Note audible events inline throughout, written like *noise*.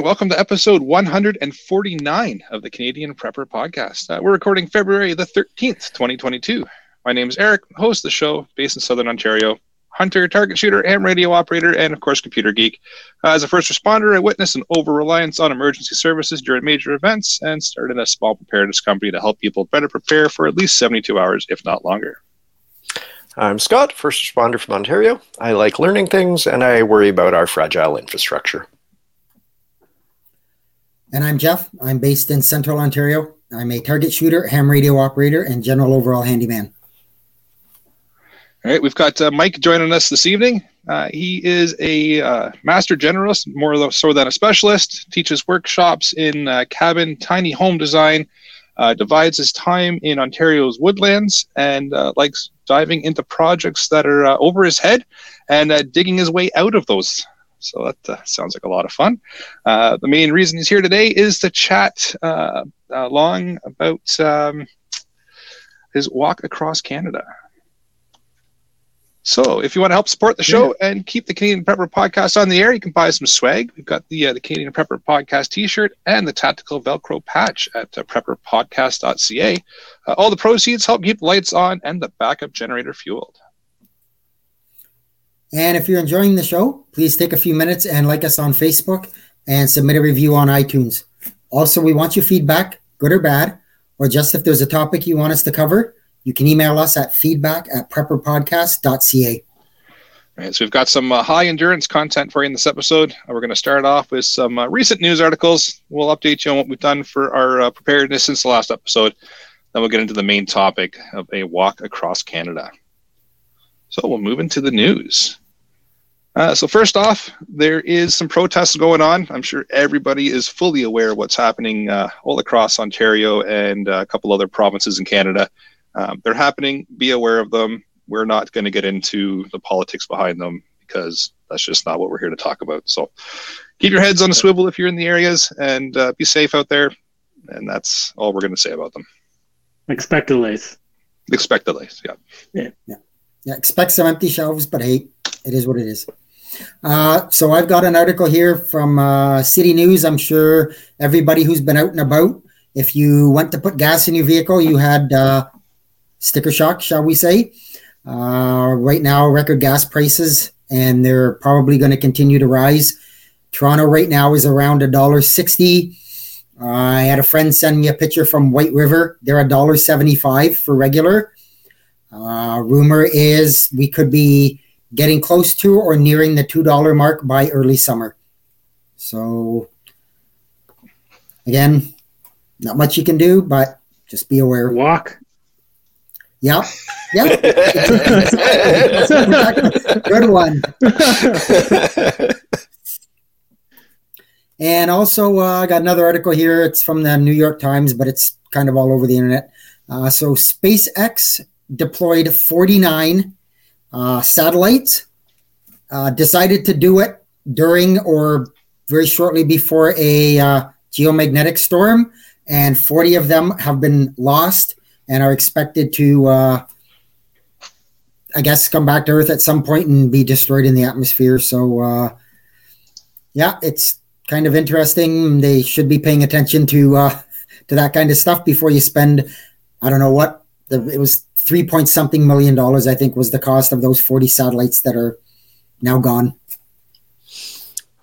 Right, welcome to episode 149 of the Canadian Prepper Podcast. Uh, we're recording February the 13th, 2022. My name is Eric, host of the show, based in Southern Ontario, hunter, target shooter, ham radio operator, and of course, computer geek. Uh, as a first responder, I witnessed an over reliance on emergency services during major events and started a small preparedness company to help people better prepare for at least 72 hours, if not longer. I'm Scott, first responder from Ontario. I like learning things and I worry about our fragile infrastructure. And I'm Jeff. I'm based in Central Ontario. I'm a target shooter, ham radio operator, and general overall handyman. All right, we've got uh, Mike joining us this evening. Uh, he is a uh, master generalist, more so than a specialist, teaches workshops in uh, cabin, tiny home design, uh, divides his time in Ontario's woodlands, and uh, likes diving into projects that are over his head and digging his way out of those so that uh, sounds like a lot of fun. Uh, the main reason he's here today is to chat uh, long about um, his walk across Canada. So, if you want to help support the show yeah. and keep the Canadian Prepper podcast on the air, you can buy some swag. We've got the uh, the Canadian Prepper podcast T-shirt and the tactical Velcro patch at uh, prepperpodcast.ca. Uh, all the proceeds help keep the lights on and the backup generator fueled. And if you're enjoying the show, please take a few minutes and like us on Facebook and submit a review on iTunes. Also, we want your feedback, good or bad, or just if there's a topic you want us to cover, you can email us at feedback at prepperpodcast.ca. Right, so we've got some uh, high endurance content for you in this episode. Uh, we're going to start off with some uh, recent news articles. We'll update you on what we've done for our uh, preparedness since the last episode. Then we'll get into the main topic of a walk across Canada. So we'll move into the news. Uh, so first off, there is some protests going on. I'm sure everybody is fully aware of what's happening uh, all across Ontario and uh, a couple other provinces in Canada. Um, they're happening. Be aware of them. We're not going to get into the politics behind them because that's just not what we're here to talk about. So keep your heads on a swivel if you're in the areas and uh, be safe out there. And that's all we're going to say about them. Expect delays. Expect delays. Yeah. Yeah. Yeah. Yeah. Expect some empty shelves, but hey, it is what it is. Uh, so I've got an article here from uh, City News. I'm sure everybody who's been out and about, if you went to put gas in your vehicle, you had uh, sticker shock, shall we say. Uh, right now, record gas prices, and they're probably going to continue to rise. Toronto right now is around a dollar sixty. I had a friend send me a picture from White River. They're a dollar seventy-five for regular. Uh, rumor is we could be getting close to or nearing the $2 mark by early summer. So, again, not much you can do, but just be aware. Walk. Yeah. Yeah. *laughs* Good one. *laughs* and also, uh, I got another article here. It's from the New York Times, but it's kind of all over the internet. Uh, so, SpaceX deployed 49 uh, satellites. Uh, decided to do it during or very shortly before a uh, geomagnetic storm, and 40 of them have been lost and are expected to, uh, I guess, come back to Earth at some point and be destroyed in the atmosphere. So, uh, yeah, it's kind of interesting. They should be paying attention to uh, to that kind of stuff before you spend, I don't know what the, it was three point something million dollars, I think, was the cost of those 40 satellites that are now gone.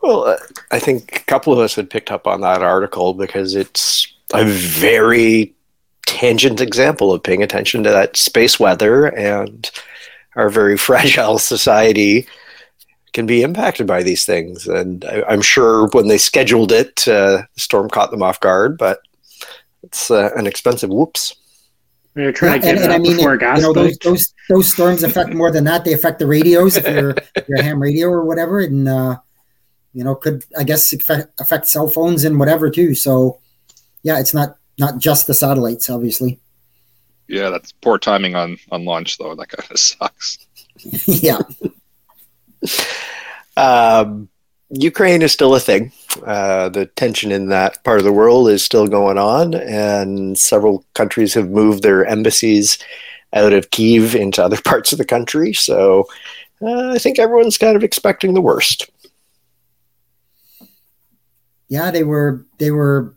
Well, uh, I think a couple of us had picked up on that article because it's a very tangent example of paying attention to that space weather and our very *laughs* fragile society can be impacted by these things. And I, am sure when they scheduled it, uh, the storm caught them off guard, but it's uh, an expensive whoops. They're trying yeah, to get and, and I mean, you know, those, those those storms affect more than that. They affect the radios if you're if you're a ham radio or whatever, and uh, you know could I guess affect, affect cell phones and whatever too. So yeah, it's not not just the satellites, obviously. Yeah, that's poor timing on on launch though. That kind of *laughs* sucks. *laughs* yeah. Um, Ukraine is still a thing. Uh, the tension in that part of the world is still going on, and several countries have moved their embassies out of Kiev into other *laughs* parts of the country. So uh, I think everyone's kind of expecting the worst. Yeah, they were they were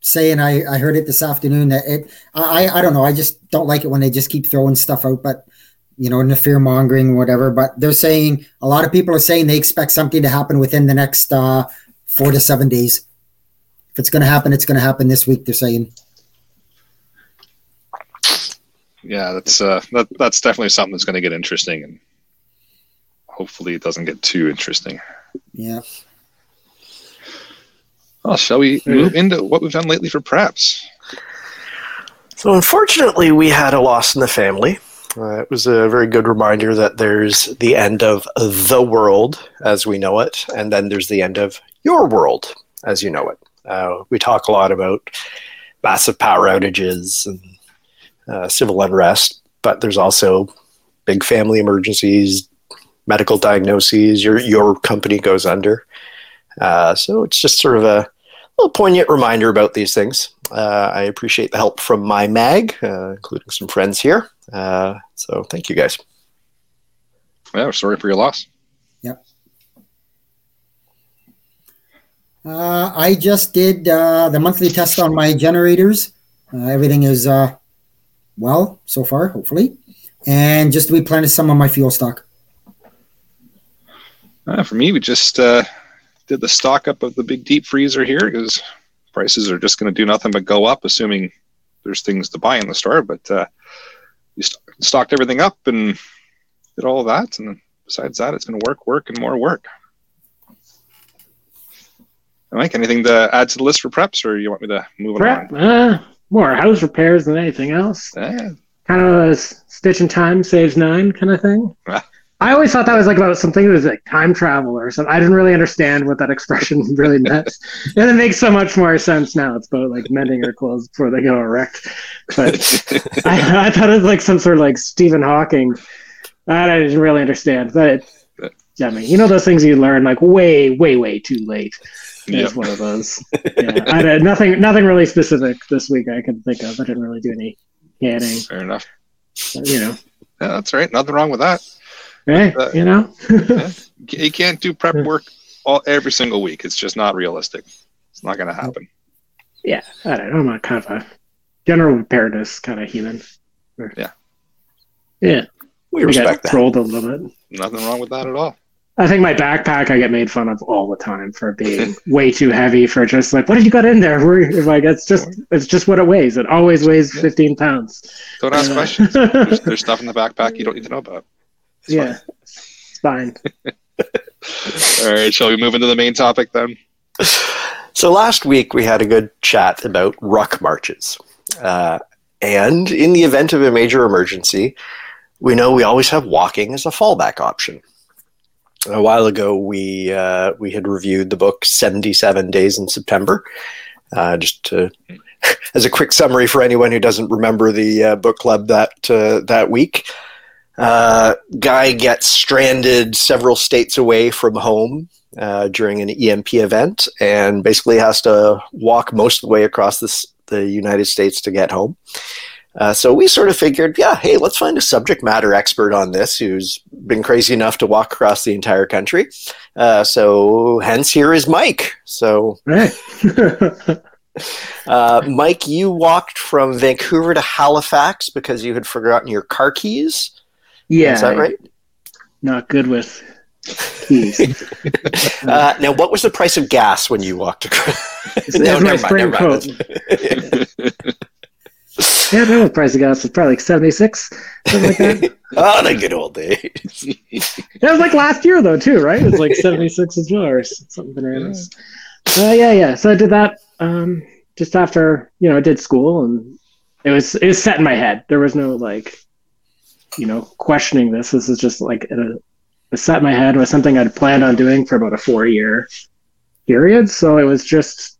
saying I, I heard it this afternoon that it I I don't know I just don't like it when they just keep throwing stuff out but you know in the fear mongering whatever but they're saying a lot of people are saying they expect something to happen within the next uh, four to seven days. If it's going to happen it's going to happen this week they're saying. Yeah that's uh that, that's definitely something that's going to get interesting and hopefully it doesn't get too interesting. Yeah. Well, shall we move into what we've done lately for preps? So, unfortunately, we had a loss in the family. Uh, it was a very good reminder that there's the end of the world as we know it, and then there's the end of your world as you know it. Uh, we talk a lot about massive power outages and uh, civil unrest, but there's also big family emergencies, medical diagnoses. Your your company goes under. Uh, so it's just sort of a little poignant reminder about these things. Uh, I appreciate the help from my mag, uh, including some friends here. Uh, so thank you guys. Yeah, sorry for your loss. Yep. Uh, I just did uh, the monthly test on my generators. everything is well so far, hopefully, and just replenish some of my fuel stock. for me, we just did the stock up of the big deep freezer here because prices are just going to do nothing but go up, assuming there's things to buy in the store. But uh, you st- stocked everything up and did all of that, and besides that, it's going to work, work, and more work. Mike, anything to add to the list for preps, or you want me to move Prep, on? Uh, more house repairs than anything else. Yeah. Kind of a stitch in time saves nine kind of thing. I always thought that was like about something that was like time travel or something. I didn't really understand what that expression *laughs* really meant. and it makes so much more sense now. It's about like mending your clothes before they go erect. But *laughs* I, I, thought it was like some sort of like Stephen Hawking. I didn't really understand. But it, yeah, I mean, you know those things you learn like way, way, way too late. It's one of those. Yeah, I had nothing, nothing really specific this week I could think of. I didn't really do any canning. Fair enough. But, you know. Yeah, that's right. Nothing wrong with that. Hey, uh, you know, you *laughs* can't do prep work all every single week. It's just not realistic. It's not going to happen. Yeah, I don't know. I'm a kind of a general preparedness kind of human. Yeah, yeah. We respect that. Rolled a little bit. Nothing wrong with that at all. I think my backpack I get made fun of all the time for being *laughs* way too heavy for just like what did you got in there? If like it's just it's just what it weighs. It always weighs fifteen pounds. Don't ask uh, questions. There's, there's, *laughs* stuff in the backpack you don't need to know about. It's yeah, fine. it's fine. *laughs* *laughs* All right, shall we move into the main topic then? So last week we had a good chat about ruck marches. Uh, and in the event of a major emergency, we know we always have walking as a fallback option. A while ago, we uh, we had reviewed the book Seventy Seven Days in September. Uh, just to, *laughs* as a quick summary for anyone who doesn't remember the uh, book club that uh, that week, uh, guy gets stranded several states away from home uh, during an EMP event and basically has to walk most of the way across this, the United States to get home. Uh, so we sort of figured, yeah, hey, let's find a subject matter expert on this who's been crazy enough to walk across the entire country. Uh, so hence here is Mike. So. *laughs* uh, Mike, you walked from Vancouver to Halifax because you had forgotten your car keys. Yeah, is that right? Not good with keys. *laughs* uh, now, what was the price of gas when you walked across? no, my spring coat. *laughs* yeah, no, the price of gas was probably like seventy six, something like that. *laughs* oh, the good old days. it was like last year though, too, right? It was like seventy six as well, or something bananas. Yeah. Uh, yeah, yeah. So I did that um, just after you know I did school, and it was it was set in my head. There was no like you know, questioning this. This is just like a, a set in my head was something I'd planned on doing for about a four year period. So it was just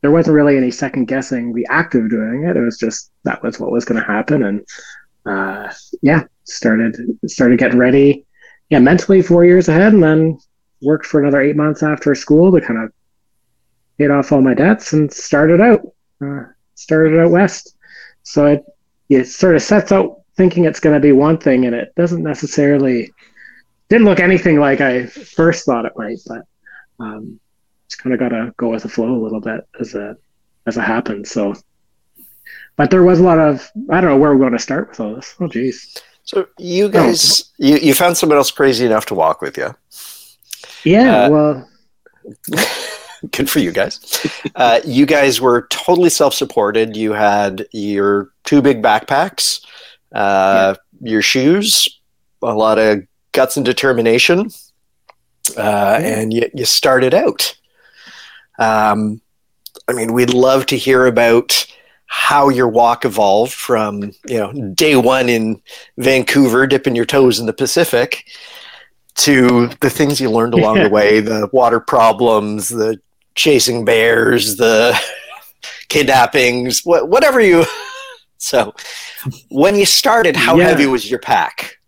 there wasn't really any second guessing the act of doing it. It was just that was what was going to happen, and uh, yeah, started started getting ready. Yeah, mentally four years ahead, and then worked for another eight months after school to kind of paid off all my debts and started out uh, started out west. So it it sort of sets out thinking it's going to be one thing and it doesn't necessarily didn't look anything like I first thought it might, but um, just kind of got to go with the flow a little bit as it as it happens. So, but there was a lot of I don't know where we're going to start with all this. Oh, geez. So you guys, oh. you, you found someone else crazy enough to walk with you. Yeah, uh, well, *laughs* good for you guys. Uh, you guys were totally self-supported. You had your two big backpacks, uh, yeah. your shoes, a lot of guts and determination, uh, and you, you started out. Um, I mean, we'd love to hear about how your walk evolved from you know day one in Vancouver, dipping your toes in the Pacific, to the things you learned along the *laughs* way, the water problems, the chasing bears, the *laughs* kidnappings, wh- whatever you. So, when you started, how yeah. heavy was your pack?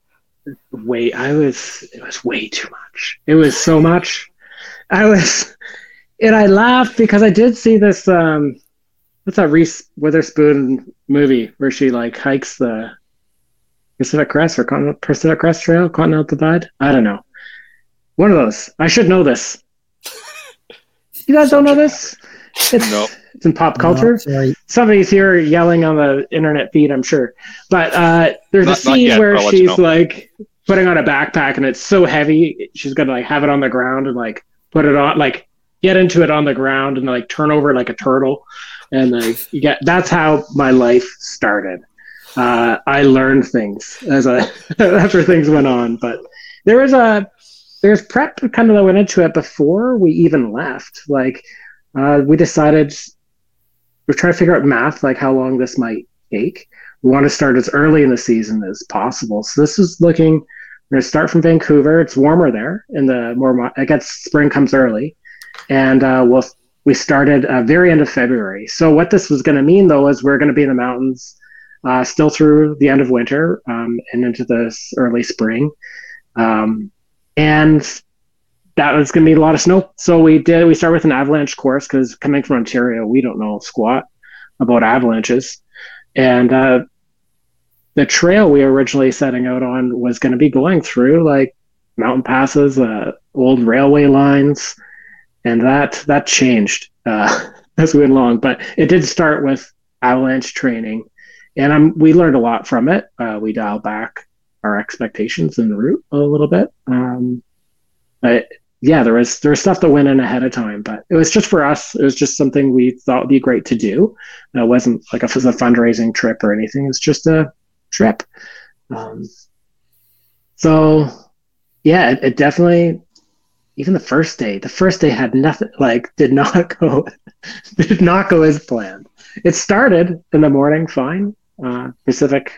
Way I was. It was way too much. It was so much. I was, and I laughed because I did see this. um what's that Reese Witherspoon movie where she like hikes the Pacific Crest or Continental, Pacific Crest Trail, Continental Divide? I don't know. One of those. I should know this. You guys don't know this? It's, no. It's in pop culture. No, Somebody's here yelling on the internet feed, I'm sure. But uh, there's not, a scene yet, where she's like putting on a backpack and it's so heavy, she's gonna like have it on the ground and like put it on, like get into it on the ground and like turn over like a turtle and like you get that's how my life started. Uh, I learned things as I *laughs* after things went on, but there was a there's prep kind of that went into it before we even left. Like uh, we decided we're trying to figure out math, like how long this might take. We want to start as early in the season as possible. So this is looking. We're going to start from Vancouver. It's warmer there, in the more I guess spring comes early, and uh, we'll we started uh, very end of February. So what this was going to mean though is we're going to be in the mountains uh, still through the end of winter um, and into the early spring, um, and that was going to be a lot of snow. So we did. We started with an avalanche course because coming from Ontario, we don't know squat about avalanches, and uh, the trail we were originally setting out on was going to be going through like mountain passes, uh, old railway lines and that that changed uh, *laughs* as we went along. But it did start with avalanche training, and um, we learned a lot from it. Uh, we dialed back our expectations in the route a little bit. Um, yeah, there was there was stuff that went in ahead of time, but it was just for us. It was just something we thought would be great to do. it wasn't like a, a fundraising trip or anything. It's just a trip. Um, so yeah, it, it definitely even the first day, the first day had nothing like did not *laughs* go did not go as planned. It started in the morning fine. Uh, Pacific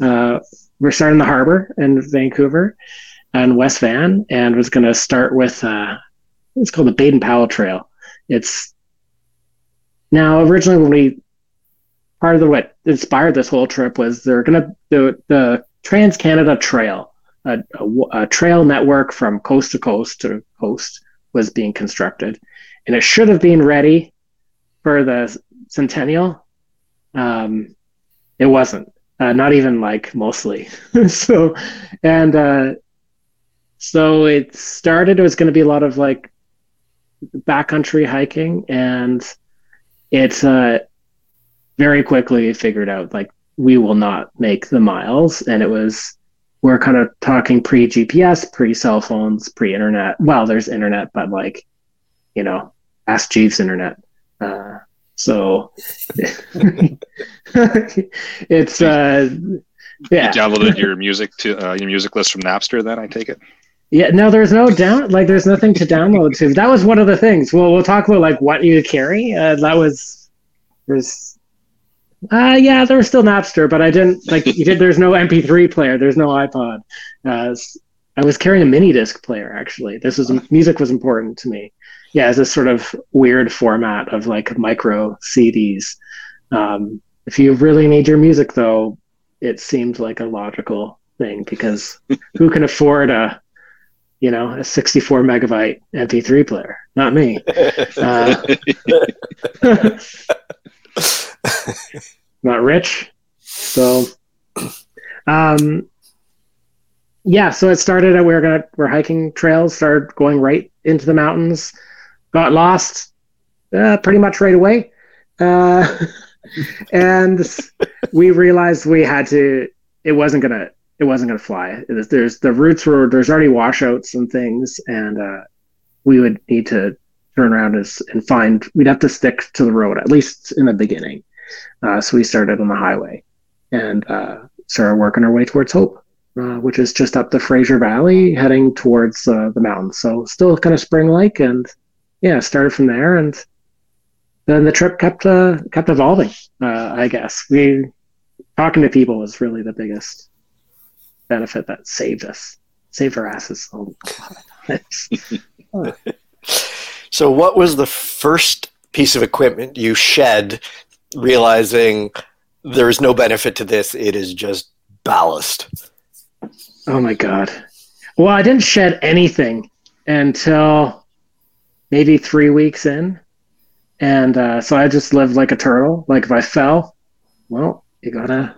uh, we're starting the harbor in Vancouver and West Van and was going to start with uh, it's called the Baden Powell Trail. It's now originally when we part of the what inspired this whole trip was they're going to the the Trans Canada Trail a, a, a trail network from coast to coast to coast was being constructed, and it should have been ready for the centennial. Um, it wasn't, uh, not even like mostly. *laughs* so, and uh, so it started. It was going to be a lot of like backcountry hiking, and it's uh, very quickly figured out like we will not make the miles, and it was we're kind of talking pre GPS, pre cell phones, pre internet. Well, there's internet, but like, you know, Ask Jeeves internet. Uh, so *laughs* it's uh, yeah. You downloaded your music to uh, your music list from Napster. Then I take it. Yeah, no, there's no down like there's nothing to download to. That was one of the things. Well, we'll talk about like what you carry. Uh, that was there's uh, yeah, there was still Napster, but I didn't like. you did. There's no MP3 player. There's no iPod. Uh, I was carrying a mini disc player. Actually, this was music was important to me. Yeah, as a sort of weird format of like micro CDs. Um, if you really need your music, though, it seemed like a logical thing because who can afford a you know a 64 megabyte MP3 player? Not me. *laughs* Uh, *laughs* not rich. So, um, yeah. So it started. We are gonna we're hiking trails. Started going right into the mountains. got lost uh, pretty much right away. Uh, *laughs* and we realized we had to, it wasn't going to, it wasn't going to fly. Was, there's the routes were, there's already washouts and things. And uh, we would need to turn around and, and find, we'd have to stick to the road, at least in the beginning. Uh, so we started on the highway and uh, started working our way towards Hope. Uh, which is just up the Fraser Valley, heading towards uh, the mountains. So still kind of spring-like, and yeah, started from there, and then the trip kept uh, kept evolving. I guess we talking to people was really the biggest benefit that saved us, saved our asses. *laughs* so, what was the first piece of equipment you shed, realizing there is no benefit to this? It is just ballast. Oh my god. Well, I didn't shed anything until maybe three weeks in. And uh, so I just lived like a turtle. Like if I fell, well, you gotta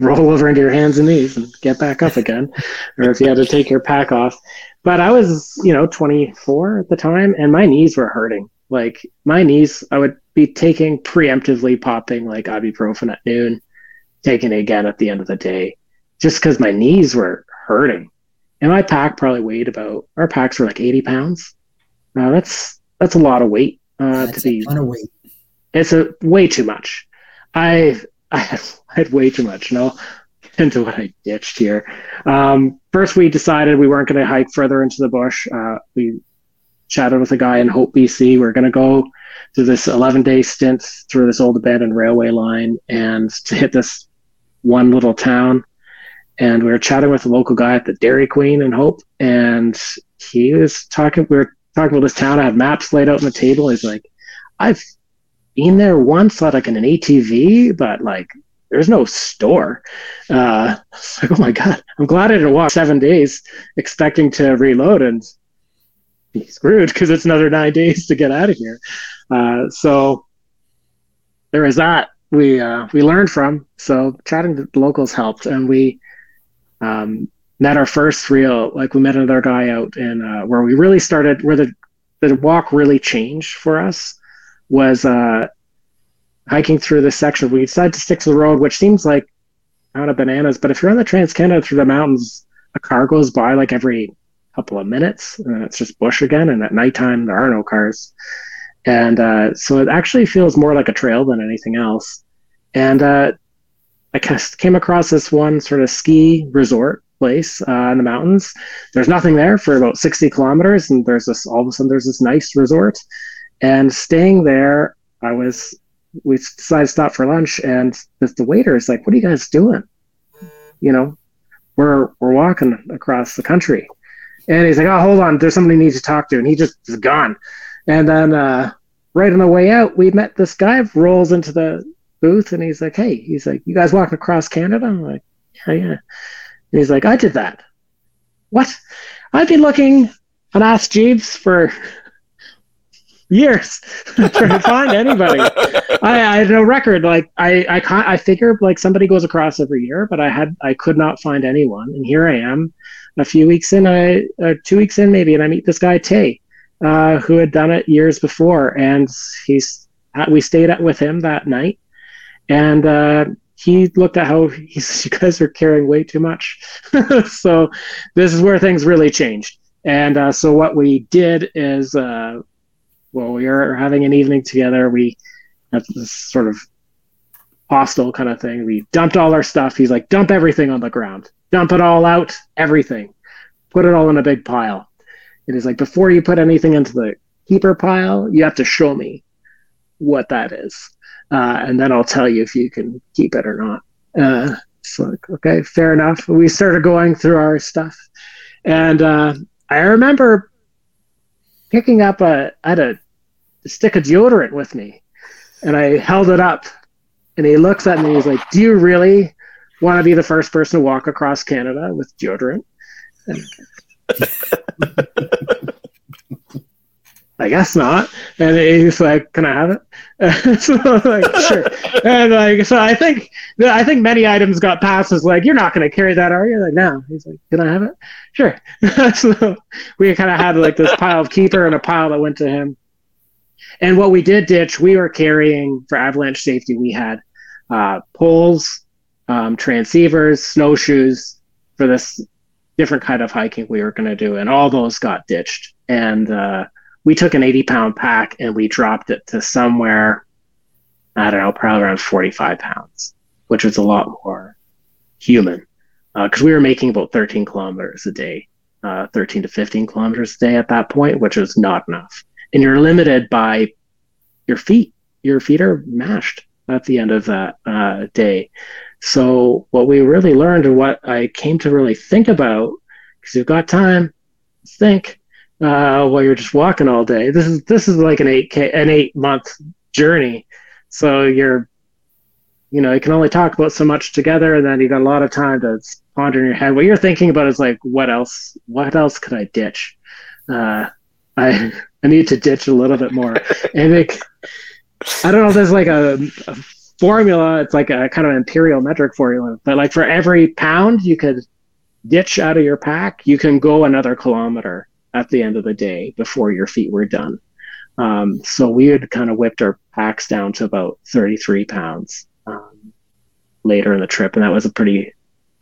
roll over into your hands and knees and get back up again. or if you had to take your pack off. But I was, you know, 24 at the time and my knees were hurting. Like my knees, I would be taking preemptively popping like ibuprofen at noon, taking it again at the end of the day, just because my knees were hurting. And my pack probably weighed about our packs were like 80 pounds. Uh, that's that's a lot of weight uh, to be. A ton of weight. It's a way too much. *laughs* I I I had way too much. No, *laughs* into what I ditched here. Um, first, we decided we weren't going to hike further into the bush. Uh, we chatted with a guy in Hope, BC. We are going to go to this 11 day stint through this old abandoned railway line and to hit this one little town and we were chatting with a local guy at the Dairy Queen in Hope, and he was talking. We were talking about this town. I had maps laid out on the table. He's like, "I've been there once, like in an ATV, but like there's no store." Uh, like, oh my god, I'm glad I didn't walk seven days expecting to reload and be screwed because it's another nine days to get out of here. Uh, so there was that we uh, we learned from. So chatting to locals helped, and we um, met our first real like we met another guy out in uh, where we really started where the the walk really changed for us was uh, hiking through this section. We decided to stick to the road, which seems like out of bananas, but if you're on the Trans Canada through the mountains, a car goes by like every couple of minutes, and it's just bush again. And at nighttime, there are no cars, and uh, so it actually feels more like a trail than anything else. And uh, I came across this one sort of ski resort place uh, in the mountains. There's nothing there for about 60 kilometers, and there's this all of a sudden there's this nice resort. And staying there, I was we decided to stop for lunch, and the, the waiter is like, "What are you guys doing?" You know, we're we're walking across the country, and he's like, "Oh, hold on, there's somebody needs to talk to," and he just is gone. And then uh, right on the way out, we met this guy rolls into the booth and he's like, Hey, he's like, You guys walking across Canada? I'm like, Yeah, yeah. And he's like, I did that. What? I've been looking and asked Jeeves for years *laughs* trying to find anybody. I, I, had no record. Like I, I can't, I figured like somebody goes across every year, but I had, I could not find anyone. And here I am a few weeks in, I, uh, two weeks in maybe, and I meet this guy, Tay, uh, who had done it years before. And he's, we stayed at, with him that night and uh, he looked at how *laughs* you guys are carrying way too much. *laughs* so this is where things really changed. And uh, so what we did is, uh, well, we are having an evening together. We had this sort of hostile kind of thing. We dumped all our stuff. He's like, dump everything on the ground, dump it all out, everything, put it all in a big pile. It is like before you put anything into the keeper pile, you have to show me what that is uh, and then I'll tell you if you can keep it or not. Uh, so like, okay, fair enough. We started going through our stuff, and uh, I remember picking up a I had a, stick of deodorant with me, and I held it up, and he looks at me. And he's like, "Do you really want to be the first person to walk across Canada with deodorant?" And, *laughs* I guess not. And he's like, "Can I have it?" *laughs* so like, sure. And like, so I think I think many items got passed as like, "You're not going to carry that, are you?" Like, no. He's like, "Can I have it?" Sure. *laughs* so we kind of had like this pile of keeper and a pile that went to him. And what we did ditch, we were carrying for avalanche safety. We had uh, poles, um, transceivers, snowshoes for this different kind of hiking we were going to do, and all those got ditched. And uh, we took an 80 pound pack and we dropped it to somewhere, I don't know, probably around 45 pounds, which was a lot more human because uh, we were making about 13 kilometers a day, uh, 13 to 15 kilometers a day at that point, which was not enough. And you're limited by your feet. Your feet are mashed at the end of that uh, day. So what we really learned and what I came to really think about, because you've got time, think uh, while you're just walking all day. This is this is like an eight k an eight month journey. So you're, you know, you can only talk about so much together, and then you got a lot of time to ponder in your head. What you're thinking about is like, what else? What else could I ditch? Uh, I I need to ditch a little bit more, *laughs* and it, I don't know. If there's like a, a formula. It's like a kind of imperial metric formula. But like for every pound you could ditch out of your pack, you can go another kilometer at the end of the day before your feet were done. Um, so we had kind of whipped our packs down to about 33 pounds um, later in the trip, and that was a pretty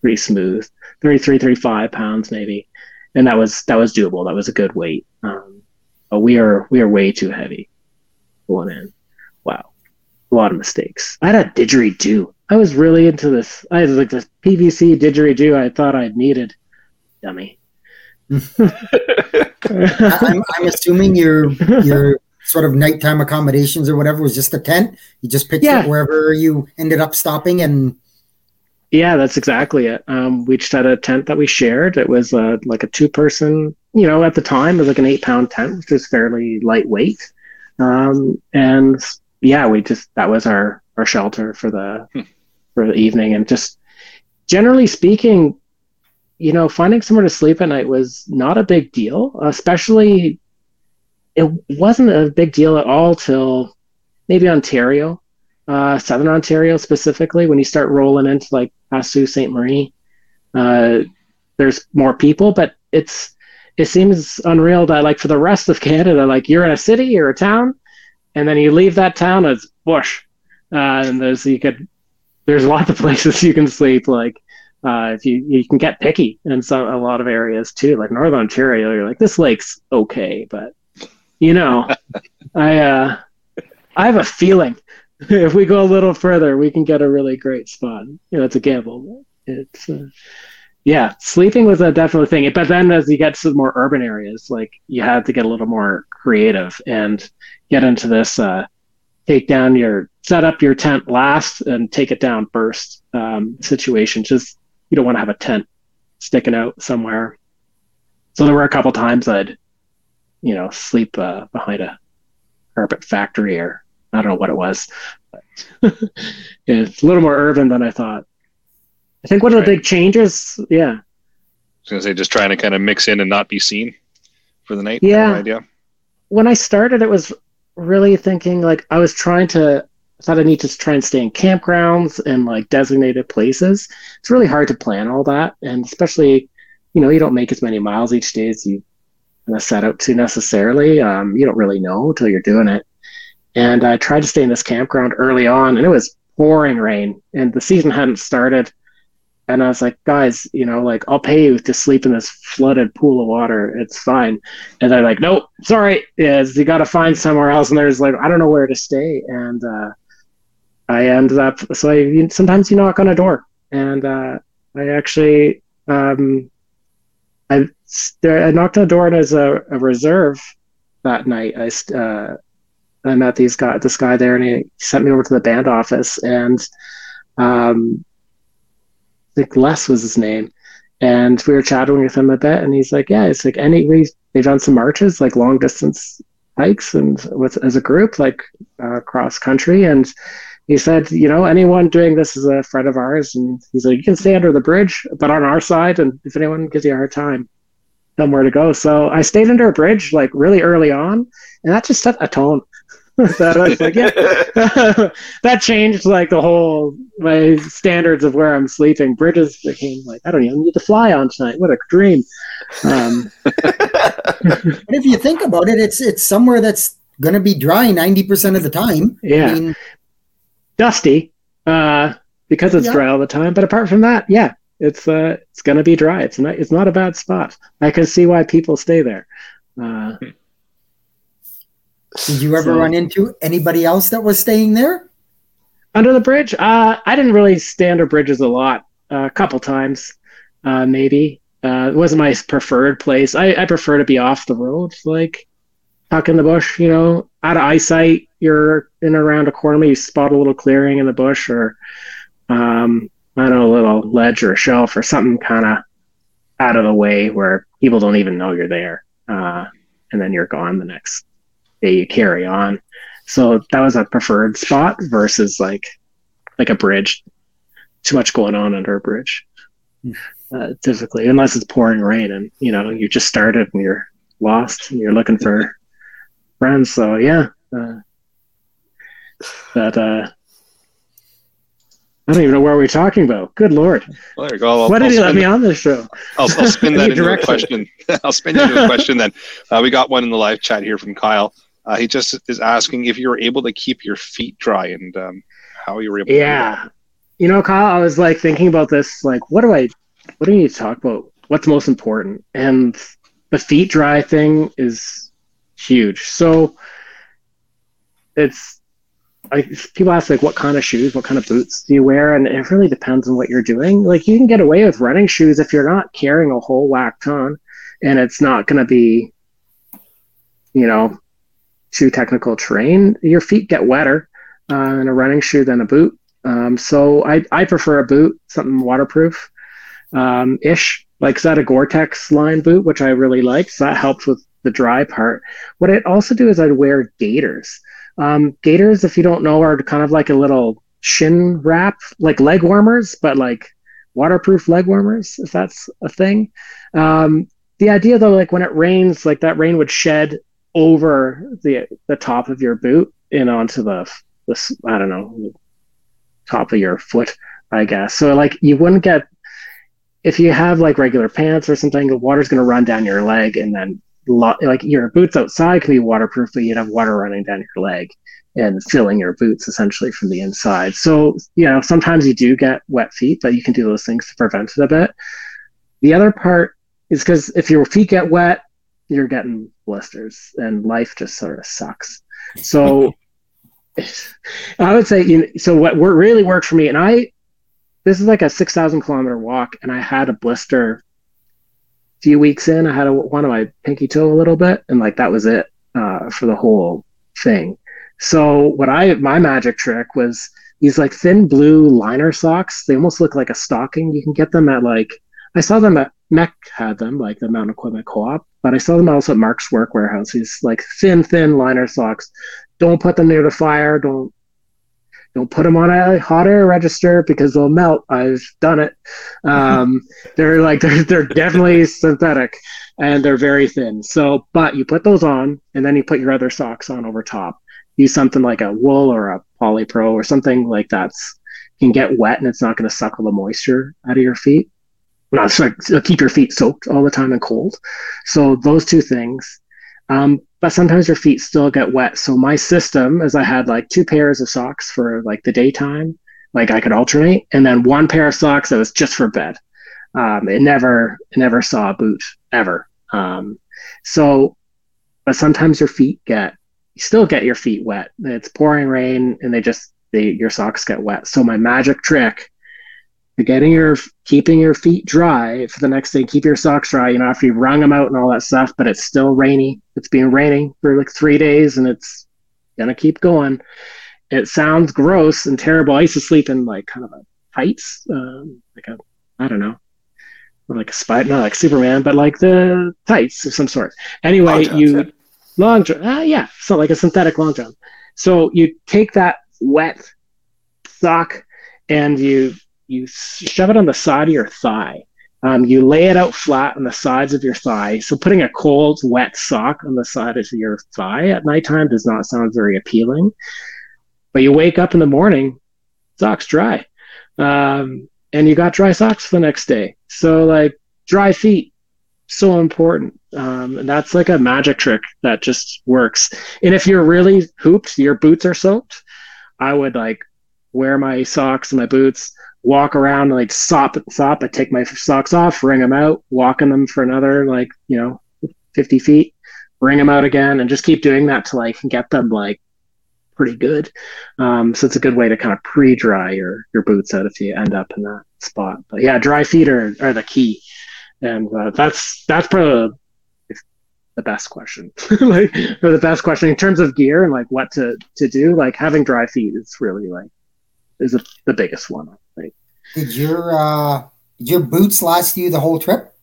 pretty smooth 33 35 pounds maybe and that was that was doable that was a good weight um, but we are we are way too heavy going in wow a lot of mistakes. I had a didgeridoo. I was really into this. I had like this PVC didgeridoo I thought I'd needed. Dummy. I'm, I'm assuming your your sort of nighttime accommodations or whatever was just a tent. You just picked yeah. it wherever you ended up stopping and. Yeah, that's exactly it. Um, we just had a tent that we shared. It was uh, like a two person, you know, at the time, it was like an eight pound tent, which is fairly lightweight. Um, and yeah, we just that was our our shelter for the hmm. for the evening, and just generally speaking, you know, finding somewhere to sleep at night was not a big deal. Especially, it wasn't a big deal at all till maybe Ontario, uh, Southern Ontario specifically. When you start rolling into like Sault Ste. Marie, uh, there's more people, but it's it seems unreal that like for the rest of Canada, like you're in a city or a town, and then you leave that town, it's bush, uh, and there's you could there's lots of places you can sleep. Like uh, if you you can get picky in some a lot of areas too, like Northern Ontario, you're like this lake's okay, but you know, *laughs* I uh, I have a feeling *laughs* if we go a little further, we can get a really great spot. You know, it's a gamble. It's uh, yeah, sleeping was a definite thing. But then as you get to more urban areas, like you had to get a little more creative and get into this uh, take down your set up your tent last and take it down first um, situation. Just you don't want to have a tent sticking out somewhere. So there were a couple times I'd you know sleep uh, behind a carpet factory or I don't know what it was. *laughs* It's a little more urban than I thought. I think one of the big changes, yeah. I was gonna say just trying to kind of mix in and not be seen for the night. Yeah. idea. When I started, it was really thinking like I was trying to I thought I need to try and stay in campgrounds and like designated places. It's really hard to plan all that, and especially, you know, you don't make as many miles each day as you kind of set out to necessarily. Um, you don't really know until you're doing it. And I tried to stay in this campground early on, and it was pouring rain, and the season hadn't started. And I was like, guys, you know, like I'll pay you to sleep in this flooded pool of water. It's fine. And they're like, nope, sorry. Is you got to find somewhere else. And there's like, I don't know where to stay. And uh, I ended up, so I, sometimes you knock on a door. And uh, I actually, um, I, I knocked on a door as a, a reserve that night. I, uh, I met these guy, this guy there, and he sent me over to the band office. And um, think Les was his name. And we were chatting with him a bit, and he's like, "Yeah, it's like any we they've done some marches, like long distance hikes, and with as a group, like uh, cross country." And he said, "You know, anyone doing this is a friend of ours." And he's like, "You can stay under the bridge, but on our side, and if anyone gives you a hard time, somewhere to go." So I stayed under a bridge like really early on, and that just set a tone. *laughs* that was like, yeah, *laughs* that changed like the whole my standards of where I'm sleeping. Bridges became like, I don't even need to fly on tonight. What a dream! Um, *laughs* but if you think about it, it's it's somewhere that's going to be dry 90% of the time. Yeah. I mean, Dusty, uh, because it's Yeah. dry all the time. But apart from that, yeah, it's uh, it's gonna be dry. It's not it's not a bad spot. I can see why people stay there. Uh, did you ever So- run into anybody else that was staying there? under the bridge, uh, I didn't really stay under bridges a lot. a couple times, uh, maybe. Uh, it wasn't my preferred place. I, I prefer to be off the road, like tuck in the bush, you know, out of eyesight. You're in around a corner, you spot a little clearing in the bush, or um, I don't know, a little ledge or a shelf or something kind of out of the way where people don't even know you're there. Uh, and then you're gone the next day. You carry on. So that was a preferred spot versus like like a bridge. Too much going on under a bridge. Hmm. Uh, typically, unless it's pouring rain and you know you just started and you're lost and you're looking for friends. So yeah, uh, that uh, I don't even know where we're talking about. Good lord, Well, there you go. I'll, why did I'll you let me on this show? I'll, I'll spin *laughs* that into a question. *laughs* I'll spin you into a question then. Uh, we got one in the live chat here from Kyle. Uh, he just is asking if you were able to keep your feet dry and um, how you were able to. Yeah. You know, Kyle, I was like thinking about this, like, what do I, what do we need to talk about? What's most important? And the feet dry thing is huge. So it's, like, people ask, like, what kind of shoes, what kind of boots do you wear? And it really depends on what you're doing. Like, you can get away with running shoes if you're not carrying a whole whack ton and it's not going to be, you know, too technical terrain. Your feet get wetter uh, in a running shoe than a boot. Um, so I, I prefer a boot, something waterproof um, ish. Like I had a Gore Tex line boot, which I really liked. So that helped with the dry part. What I'd also do is I'd wear gaiters. Um, gaiters, if you don't know, are kind of like a little shin wrap, like leg warmers, but like waterproof leg warmers, if that's a thing. Um, the idea though, like when it rains, like that rain would shed over the the top of your boot and onto the this I don't know top of your foot, I guess. So like you wouldn't get if you have like regular pants or something, the water's going to run down your leg, and then like your boots outside can be waterproof, but you'd have water running down your leg and filling your boots essentially from the inside. So you know sometimes you do get wet feet, but you can do those things to prevent it a bit. The other part is because if your feet get wet, you're getting blisters, and life just sort of sucks. So *laughs* I would say, you know, so what really worked for me, and I, this is like a 6,000 kilometer walk, and I had a blister few weeks in. I had a, one of my pinky toe a little bit, and like that was it uh, for the whole thing. So what I, my magic trick was these like thin blue liner socks. They almost look like a stocking. You can get them at like, I saw them at MEC had them, like the Mountain Equipment Co-op, but I saw them also at Mark's Work Wearhouse. These like thin, thin liner socks. Don't put them near the fire. Don't don't put them on a hot air register because they'll melt. I've done it. Um, *laughs* they're like they're they're definitely synthetic and they're very thin. So, but you put those on and then you put your other socks on over top. Use something like a wool or a polypro or something like that's can get wet and it's not going to suck all the moisture out of your feet. Not it'll keep your feet soaked all the time and cold. So those two things. Um, but sometimes your feet still get wet. So my system is I had like two pairs of socks for like the daytime, like I could alternate, and then one pair of socks that was just for bed. Um, it never, it never saw a boot ever. Um, so, but sometimes your feet get, you still get your feet wet. It's pouring rain, and they just, they, your socks get wet. So my magic trick getting your keeping your feet dry for the next day. Keep your socks dry you know after you've wrung them out and all that stuff but it's still rainy. It's been raining for like three days and it's gonna keep going. It sounds gross and terrible. I used to sleep in like kind of a tights um, like a i don't know like a spider not like superman but like the tights of some sort. Anyway Long you long john uh, yeah so like a synthetic long john. So you take that wet sock and you you shove it on the side of your thigh. Um, you lay it out flat on the sides of your thigh. So putting a cold, wet sock on the side of your thigh at nighttime does not sound very appealing. But you wake up in the morning, socks dry, um, and you got dry socks the next day. So like dry feet, so important. Um, and that's like a magic trick that just works. And if you're really hooped, your boots are soaked. I would like wear my socks and my boots, walk around like sop sop. I take my socks off, wring them out, walk in them for another like you know fifty feet, bring them out again, and just keep doing that till I can get them like pretty good. Um, so it's a good way to kind of pre-dry your your boots out if you end up in that spot. But yeah, dry feet are, are the key, and uh, that's that's probably the best question, *laughs* like the best question in terms of gear and like what to to do. Like having dry feet is really like is a, the biggest one. I think. Did your uh, did your boots last you the whole trip?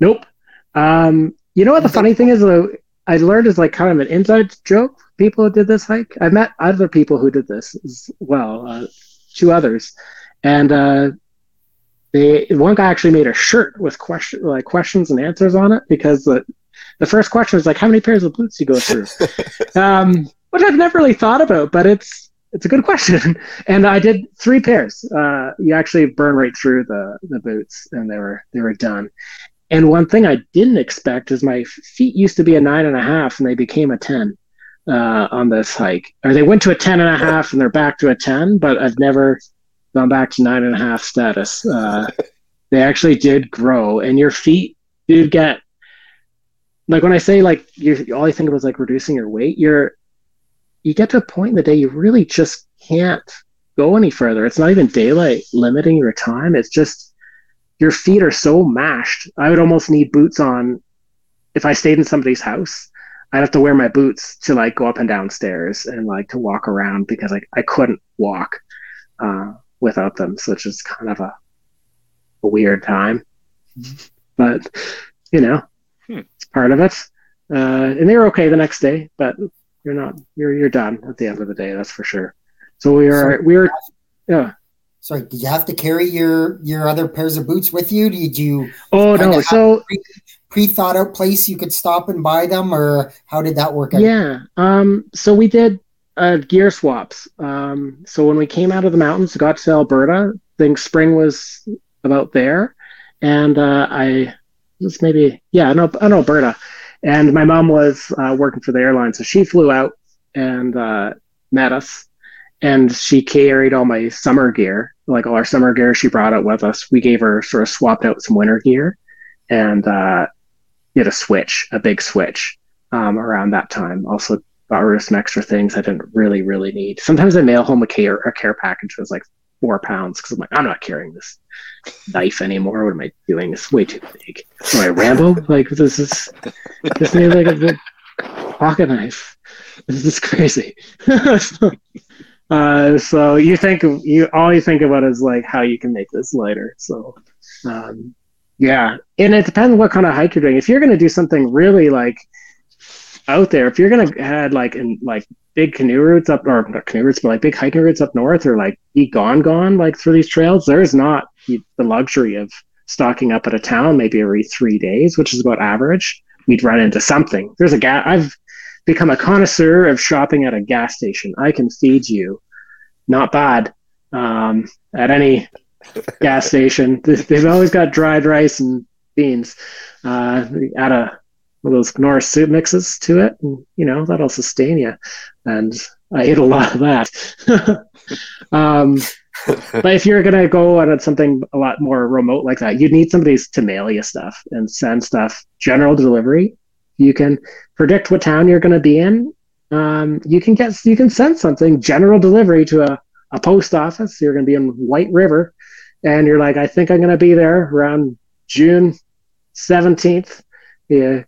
Nope. Um, you know what the funny thing is though, I learned is like kind of an inside joke. People who did this hike. I met other people who did this as well. Uh, two others, and uh, they one guy actually made a shirt with question like questions and answers on it because the the first question was like, "How many pairs of boots do you go through?" *laughs* um, which I've never really thought about, but it's it's a good question. *laughs* and I did three pairs. Uh, you actually burn right through the the boots, and they were they were done. And one thing I didn't expect is my feet used to be a nine and a half, and they became a ten uh, on this hike. Or they went to a ten and a half, and they're back to a ten. But I've never gone back to nine and a half status. Uh, *laughs* they actually did grow, and your feet did get like when I say like you all you think of is like reducing your weight. You're you get to a point in the day you really just can't go any further. It's not even daylight limiting your time. It's just your feet are so mashed. I would almost need boots on if I stayed in somebody's house. I'd have to wear my boots to like go up and down stairs and like to walk around because like I couldn't walk. Uh, without them. So it's just kind of a, a weird time. But, you know, hmm. it's part of it. Uh, and they were okay the next day, but you're not, you're, you're done at the end of the day. That's for sure. So we are, so, we are yeah. Sorry, did you have to carry your, your other pairs of boots with you? Did you? Oh, no. So pre thought out place you could stop and buy them or how did that work out? Yeah. Um, so we did uh, gear swaps. Um, so when we came out of the mountains, got to Alberta, I think spring was about there, and uh, I was maybe yeah, no, in Alberta, and my mom was uh, working for the airline, so she flew out and uh, met us, and she carried all my summer gear, like all our summer gear. She brought it with us. We gave her sort of swapped out some winter gear, and uh, did a switch, a big switch um, around that time. Also rid of some extra things I didn't really, really need. Sometimes I mail home a care a care package that's like four pounds because I'm like, I'm not carrying this knife anymore. What am I doing? It's way too big. Am I Rambo? Like this is this need like a big pocket knife. This is crazy. *laughs* uh, so you think you all you think about is like how you can make this lighter. So um, yeah, and it depends what kind of hike you're doing. If you're going to do something really like out there, if you're gonna head like in like big canoe routes up or not canoe routes, but like big hiking routes up north or like be gone gone like through these trails, there's not the luxury of stocking up at a town maybe every three days, which is about average. We'd run into something. There's a gas. I've become a connoisseur of shopping at a gas station. I can feed you, not bad, um, at any *laughs* gas station. They've always got dried rice and beans uh, at a those Knorr's soup mixes to it, and you know that'll sustain you. And I ate a lot of that. *laughs* um, but if you're gonna go on something a lot more remote like that, you'd need somebody to mail you stuff and send stuff. General delivery, you can predict what town you're gonna be in. Um, you can get you can send something general delivery to a, a post office. You're gonna be in White River, and you're like, I think I'm gonna be there around June seventeenth. Yeah,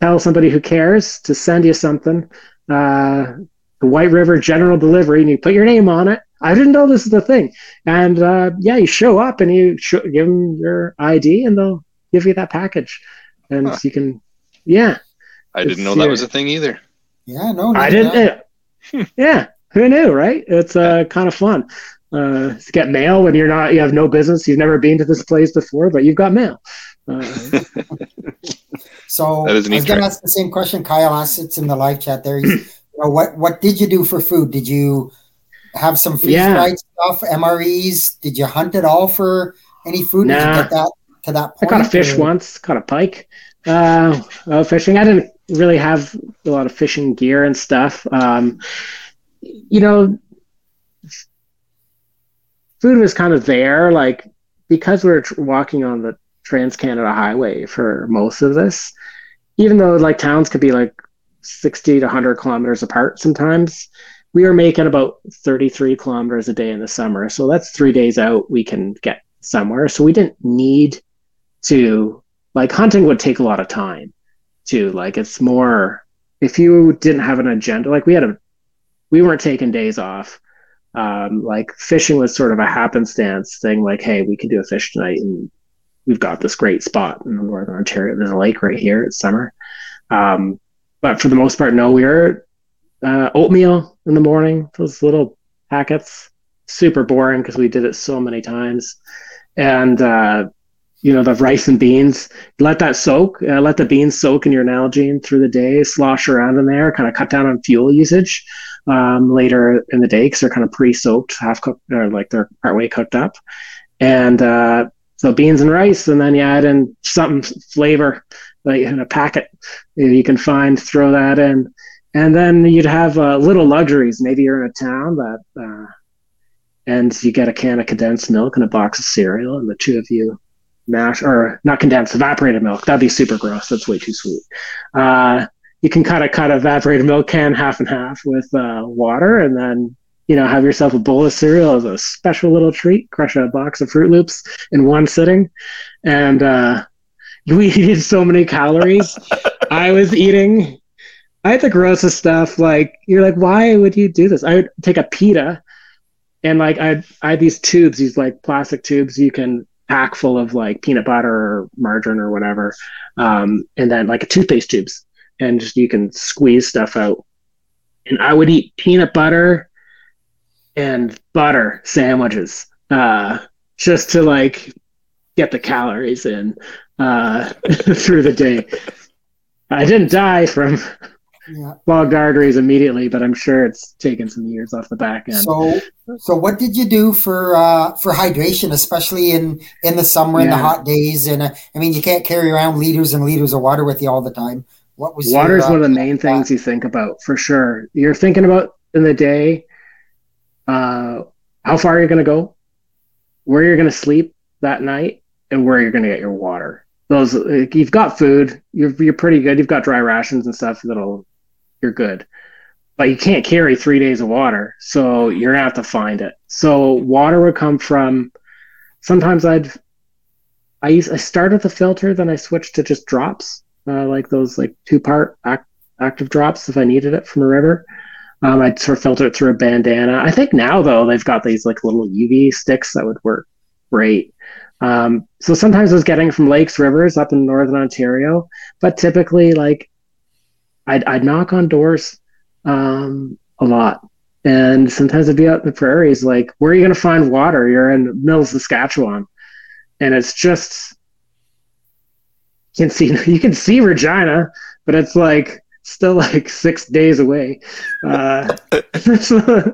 tell somebody who cares to send you something. Uh, the White River General Delivery, and you put your name on it. I didn't know this is the thing. And uh, yeah, you show up and you show, give them your ID, and they'll give you that package, and huh. you can, yeah. I didn't know that was a thing either. Yeah, no, I didn't. *laughs* Yeah, who knew, right? It's uh, kind of fun uh, to get mail when you're not, you have no business, you've never been to this place before, but you've got mail. Uh, *laughs* so I was going to ask the same question Kyle asked. It's in the live chat there. you know, what what did you do for food? Did you have some freeze dried yeah. stuff, MREs? Did you hunt at all for any food? Nah. Did you get that to that point? I point? caught a fish or- once, caught a pike. Uh, uh, fishing. I didn't really have a lot of fishing gear and stuff. Um, you know, food was kind of there, like because we were tr- walking on the Trans Canada Highway for most of this. Even though like towns could be like sixty to hundred kilometers apart, sometimes we were making about thirty-three kilometers a day in the summer. So that's three days out. We can get somewhere. So we didn't need to like hunting would take a lot of time too like it's more if you didn't have an agenda like we had a we weren't taking days off um like fishing was sort of a happenstance thing like hey we can do a fish tonight and we've got this great spot in northern ontario there's a lake right here it's summer. Um but for the most part no We are uh, oatmeal in the morning those little packets. Super boring because we did it so many times. And uh you know the rice and beans let that soak uh, let the beans soak in your nalgene through the day slosh around in there kind of cut down on fuel usage um, later in the day because they're kind of pre-soaked half cooked or like they're partway cooked up. And uh, so beans and rice and then you add in something flavor like in a packet you can find throw that in. And then you'd have uh, little luxuries. Maybe you're in a town that uh, and you get a can of condensed milk and a box of cereal and the two of you mash or not condensed evaporated milk. That'd be super gross. That's way too sweet. Uh, you can kind of cut evaporated milk can half and half with uh, water and then you know have yourself a bowl of cereal as a special little treat crush a box of Froot Loops in one sitting. And uh, *laughs* we eated so many calories. I was eating i had the grossest stuff. Like you're like why would you do this? I would take a pita and like I, I had these tubes these like plastic tubes you can pack full of like peanut butter or margarine or whatever, um, and then like a toothpaste tubes, and just you can squeeze stuff out. And I would eat peanut butter and butter sandwiches uh, just to like get the calories in uh, *laughs* through the day. I didn't die from Yeah. arteries immediately, but I'm sure it's taken some years off the back end. So, so what did you do for uh, for hydration, especially in in the summer in the hot days? And uh, I mean, you can't carry around liters and liters of water with you all the time. What was Water is uh, one of the main things you think about for sure. You're thinking about in the day, uh, how far you're going to go, where you're going to sleep that night, and where you're going to get your water. Those like, you've got food, you're you're pretty good. You've got dry rations and stuff that'll you're good, but you can't carry three days of water, so you're gonna have to find it. So water would come from. Sometimes I'd I used I started with a filter, then I switched to just drops, uh, like those like two part act, active drops if I needed it from a river. Um, I'd sort of filter it through a bandana. I think now though they've got these like little UV sticks that would work great. Um, so sometimes I was getting from lakes, rivers up in northern Ontario, but typically like I'd I'd knock on doors um, a lot. And sometimes I'd be out in the prairies, like, where are you going to find water? You're in Mills, Saskatchewan and it's just you can see *laughs* you can see Regina, but it's like still like six days away. Uh, *laughs*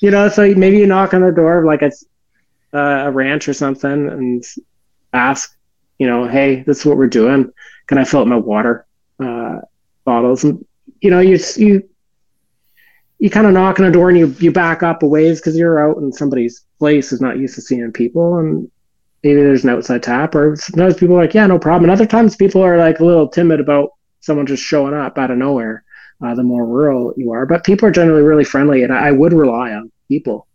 you know, so maybe you knock on the door of like a, uh, a ranch or something and ask, you know, hey, this is what we're doing. Can I fill up my water uh, bottles? And you know, you you you kind of knock on a door and you you back up a ways because you're out in somebody's place is not used to seeing people and maybe there's an outside tap or sometimes people are like yeah no problem and other times people are like a little timid about someone just showing up out of nowhere uh, the more rural you are but people are generally really friendly and i, would rely on people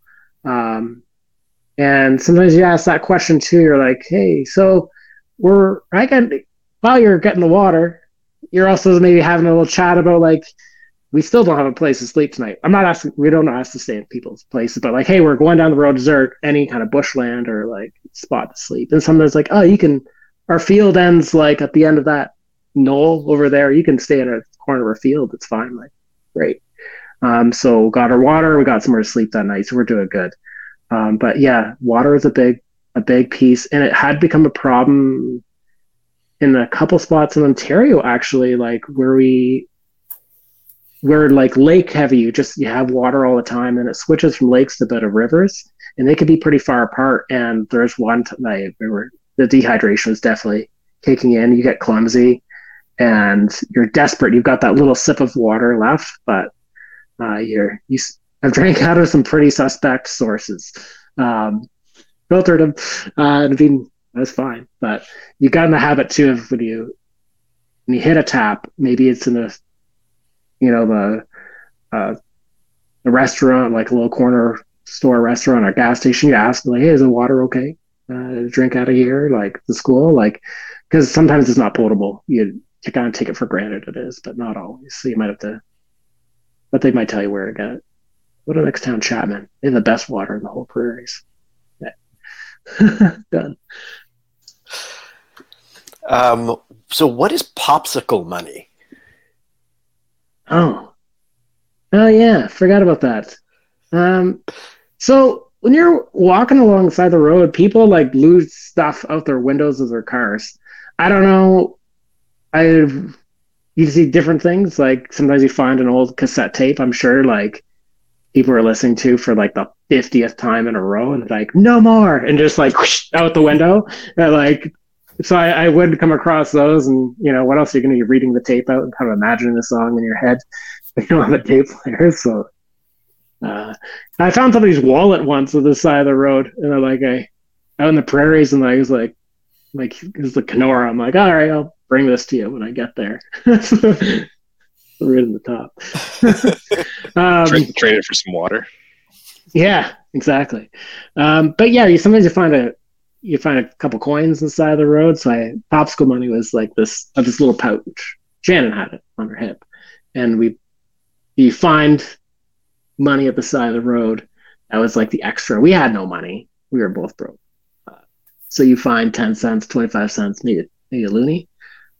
um, and sometimes you ask that question too you're like hey so we're i got while you're getting the water you're also maybe having a little chat about like we still don't have a place to sleep tonight. I'm not asking, we don't ask to stay in people's places, but like, hey, we're going down the road. There any kind of bushland or like spot to sleep? And sometimes like, oh, you can, our field ends like at the end of that knoll over there. You can stay in a corner of a field. It's fine. Like, great. Um, so got our water. We got somewhere to sleep that night. So we're doing good. Um, but yeah, water is a big, a big piece. And it had become a problem in a couple spots in Ontario, actually, like where we, we're like lake heavy. You just you have water all the time, and it switches from lakes to bit of rivers, and they can be pretty far apart. And there's one night we were the dehydration was definitely kicking in. You get clumsy, and you're desperate. You've got that little sip of water left, but uh, you're you. I've drank out of some pretty suspect sources, um, filtered them, uh, and been that's fine. But you got in the habit too of when you when you hit a tap, maybe it's in a you know the uh, restaurant, like a little corner store restaurant or gas station, you ask like, "Hey, is the water okay? Uh, drink out of here?" Like the school, like because sometimes it's not potable. You you kind of take it for granted it is, but not always. So you might have to, but they might tell you where to get it. Go to next town, Chapman. They have the best water in the whole prairies. Yeah. *laughs* Done. Um, so, what is popsicle money? Oh, oh yeah, forgot about that. Um, so when you're walking alongside the road, people like lose stuff out their windows of their cars. I don't know. I you see different things. Like sometimes you find an old cassette tape. I'm sure like people are listening to for like the fiftieth time in a row, and like no more, and just like whoosh, out the window. And, like so, I, I, would come across those, and you know what else are you going to be reading the tape out and kind of imagining the song in your head, *laughs* you know, on the tape player. So uh, I found somebody's wallet once on the side of the road, and I like I out in the prairies, and I was like, like was the Kenora. I'm like, all right, I'll bring this to you when I get there. *laughs* right in the top. *laughs* um, trade, trade, it for some water. Yeah, exactly. Um, but yeah, you sometimes you find a you find a couple coins on the side of the road. So I popsicle money was like this uh, this little pouch. Shannon had it on her hip, and we you find money at the side of the road. That was like the extra. We had no money. We were both broke. Uh, so you find 10 cents, 25 cents, maybe, maybe a loonie.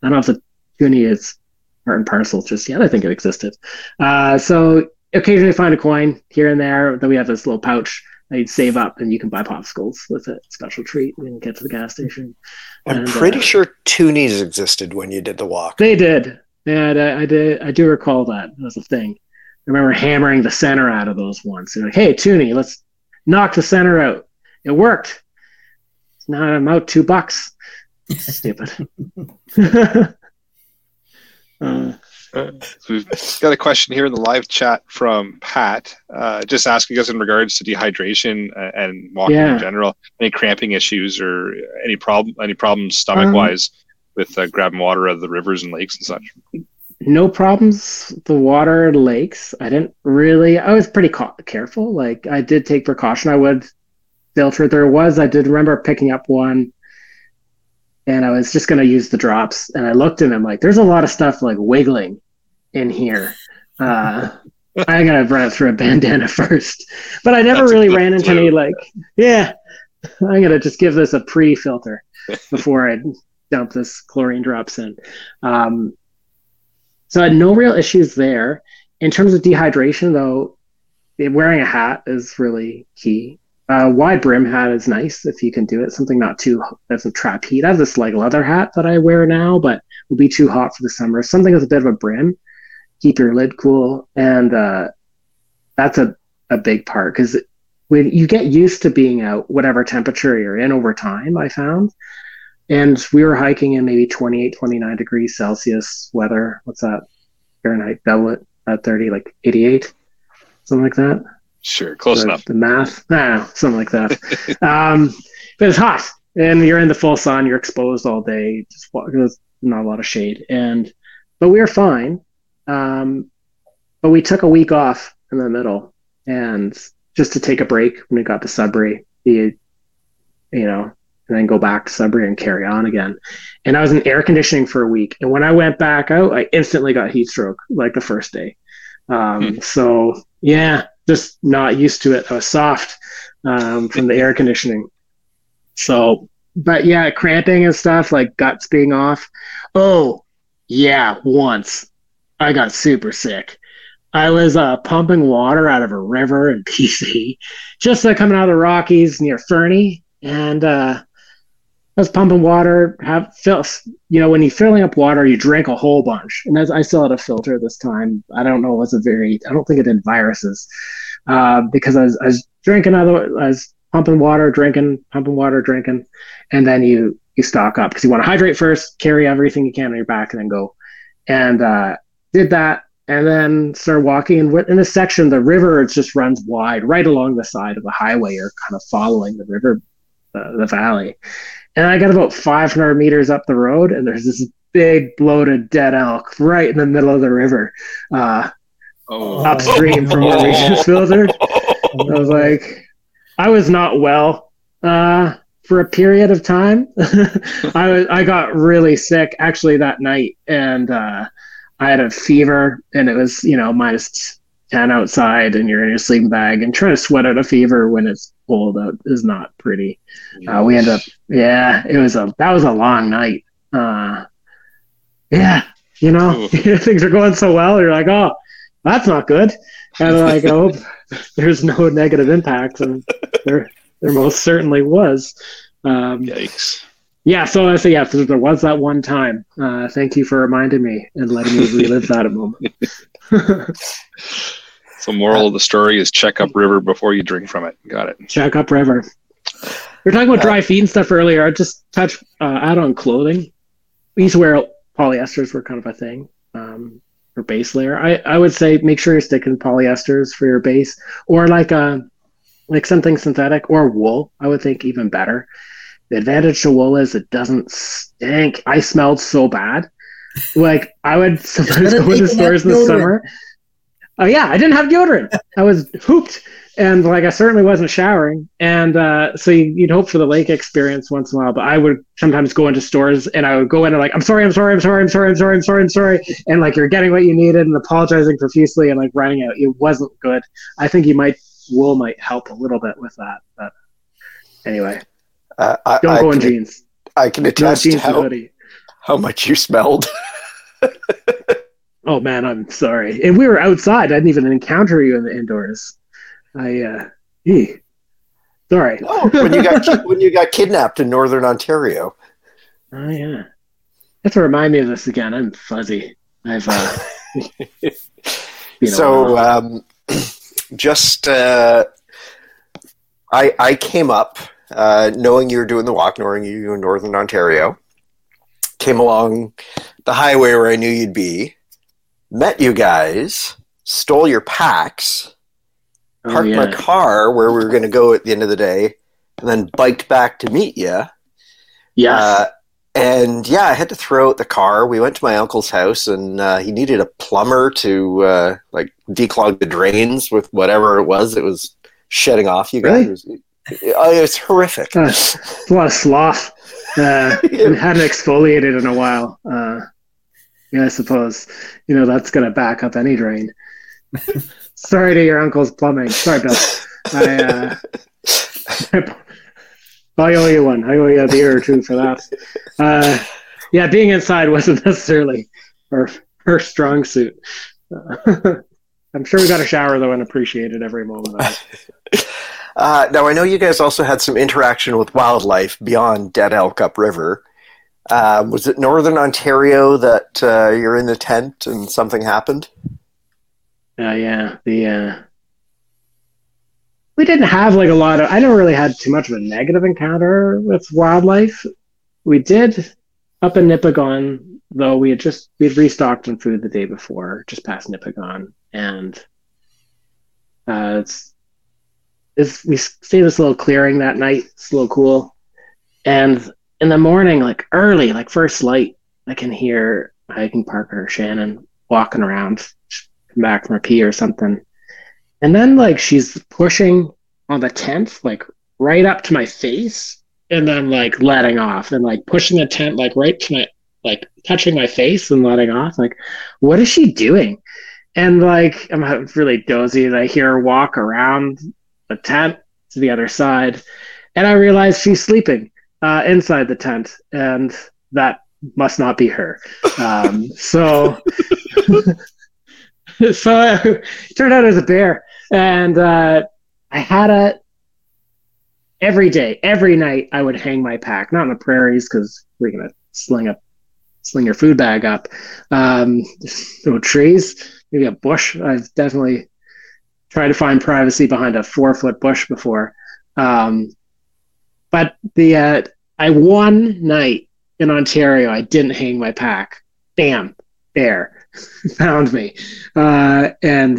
I don't know if the loonie is part and parcel just yet. I think it existed. Uh, so occasionally find a coin here and there. Then we have this little pouch that you'd save up and you can buy popsicles with it. Special treat when you get to the gas station. I'm and, pretty uh, sure toonies existed when you did the walk. They did. Yeah, I, I did. I do recall that as a thing. I remember hammering the center out of those once. They're like, hey, Toonie, let's knock the center out. It worked. Now I'm out two bucks. *laughs* Stupid. uh, so we've got a question here in the live chat from Pat, uh, just asking us in regards to dehydration and walking yeah. in general, any cramping issues or any problem, any problems stomach wise um, with uh, grabbing water out of the rivers and lakes and such no problems. The water lakes. I didn't really. I was pretty ca- careful. Like I did take precaution. I would filter. There was. I did remember picking up one, and I was just gonna use the drops. And I looked and I'm like, there's a lot of stuff like wiggling in here. Uh, *laughs* I gotta run it through a bandana *laughs* first. But I never That's really ran into any like. Yeah, I'm gonna just give this a pre-filter *laughs* before I dump this chlorine drops in. Um, so I had no real issues there. In terms of dehydration, though, wearing a hat is really key. Uh, wide brim hat is nice if you can do it. Something not too doesn't trap heat. I have this like leather hat that I wear now, but will be too hot for the summer. Something with a bit of a brim, keep your lid cool, and uh, that's a a big part because when you get used to being out, whatever temperature you're in over time, I found and we were hiking in maybe 28 29 degrees celsius weather what's that fahrenheit double it at 30 like 88 something like that sure close the, enough the math ah, something like that *laughs* um, but it's hot and you're in the full sun you're exposed all day just there's not a lot of shade and but we were fine um, but we took a week off in the middle and just to take a break when we got to sudbury you, you know and then go back to Sudbury and carry on again. And I was in air conditioning for a week. And when I went back out, I instantly got heat stroke like the first day. Um, hmm. So yeah, just not used to it. I was soft um, from the air conditioning. So, but yeah, cramping and stuff like guts being off. Oh yeah, once I got super sick. I was uh, pumping water out of a river in *laughs* BC, just like coming out of the Rockies near Fernie, and uh, I was pumping water, have fill, you know, when you're filling up water, you drink a whole bunch. And as I still had a filter this time, I don't know, it was a very, I don't think it did viruses, uh, because I was, I was drinking other, I was pumping water, drinking, pumping water, drinking, and then you you stock up because you want to hydrate first, carry everything you can on your back, and then go. And uh, did that, and then started walking. And in this section, the river it just runs wide right along the side of the highway. You're kind of following the river, uh, the valley. And I got about 500 meters up the road, and there's this big bloated dead elk right in the middle of the river, uh, Oh. upstream from where we just filtered. *laughs* I was like, I was not well uh, for a period of time. *laughs* I was, I got really sick actually that night, and uh, I had a fever, and it was you know minus ten outside, and you're in your sleeping bag, and trying to sweat out a fever when it's cold out is not pretty. Uh, we ended up, yeah, it was a that was a long night. Uh, yeah, you know, *laughs* things are going so well. You're like, oh, that's not good, and like, I hope *laughs* there's no negative impacts, and there there most certainly was. Um, Yikes. yeah, so I say yeah, so there was that one time. Uh, thank you for reminding me and letting me relive that a moment. *laughs* So, moral of the story is check up river before you drink from it. Got it. Check up river. We were talking about dry feet and stuff earlier. I just touch uh, out on clothing. We used to wear polyesters were kind of a thing um, for base layer. I, I would say make sure you're sticking polyesters for your base or like a like something synthetic or wool. I would think even better. The advantage to wool is it doesn't stink. I smelled so bad. Like I would *laughs* sometimes go into take stores in the deodorant. summer. Oh yeah, I didn't have deodorant. I was hooped, and like I certainly wasn't showering. And uh, so you, you'd hope for the lake experience once in a while. But I would sometimes go into stores and I would go in and like, I'm sorry, I'm sorry, I'm sorry, I'm sorry, I'm sorry, I'm sorry, I'm sorry, and like you're getting what you needed and apologizing profusely and like running out. It wasn't good. I think you might wool might help a little bit with that. But anyway, Uh, I, don't I go in can, jeans. I can No attest jeans and how, how much you smelled. *laughs* Oh man, I'm sorry. And we were outside. I didn't even encounter you in the indoors. I uh sorry. Oh, when you got *laughs* when you got kidnapped in northern Ontario. Oh yeah. Have to remind me of this again. I'm fuzzy. I've uh *laughs* so um, *clears throat* just uh, I I came up uh, knowing you were doing the walk, knowing you were in northern Ontario. Came along the highway where I knew you'd be. Met you guys. Stole your packs. Oh, Parked yeah. my car where we were going to go at the end of the day, and then biked back to meet you. Yes. Uh, and yeah, I had to throw out the car. We went to my uncle's house, and uh, he needed a plumber to uh, like declog the drains with whatever it was that was shedding off. You guys, Really? it, was, oh, it was horrific. Uh, *laughs* a lot of sloth. Uh, *laughs* and hadn't exfoliated in a while. Uh, yeah, I suppose you know that's gonna back up any drain. *laughs* Sorry to your uncle's plumbing. Sorry, Bill. I, uh, *laughs* I owe you one. I owe you a beer or two for that. Uh, yeah, being inside wasn't necessarily her her strong suit. Uh, *laughs* I'm sure we got a shower though and appreciated every moment of it. Uh, now I know you guys also had some interaction with wildlife beyond Dead Elk Up Um, was it Northern Ontario that uh, you're in the tent and something happened? Uh, yeah, the uh, we didn't have like a lot of. I never really had too much of a negative encounter with wildlife. We did up in Nipigon, though. We had just we had restocked on food the day before, just past Nipigon, and uh, it's it's we stayed in this little clearing that night. It's a little cool, and in the morning, like early, like first light, I can hear hiking Parker or Shannon walking around back from a pee or something. And then like she's pushing on the tent, like right up to my face, and then like letting off and like pushing the tent like right to my like touching my face and letting off. Like, what is she doing? And like I'm really dozy and I hear her walk around the tent to the other side. And I realize she's sleeping uh, inside the tent, and that must not be her. Um, *laughs* so *laughs* so it turned out it was a bear, and uh, I had a every day, every night. I would hang my pack, not in the prairies because we're gonna sling up, sling your food bag up. Um, *laughs* no trees, maybe a bush. I've definitely tried to find privacy behind a four foot bush before. Um, but the uh, I one night in Ontario, I didn't hang my pack. Bam, bear *laughs* found me, uh, and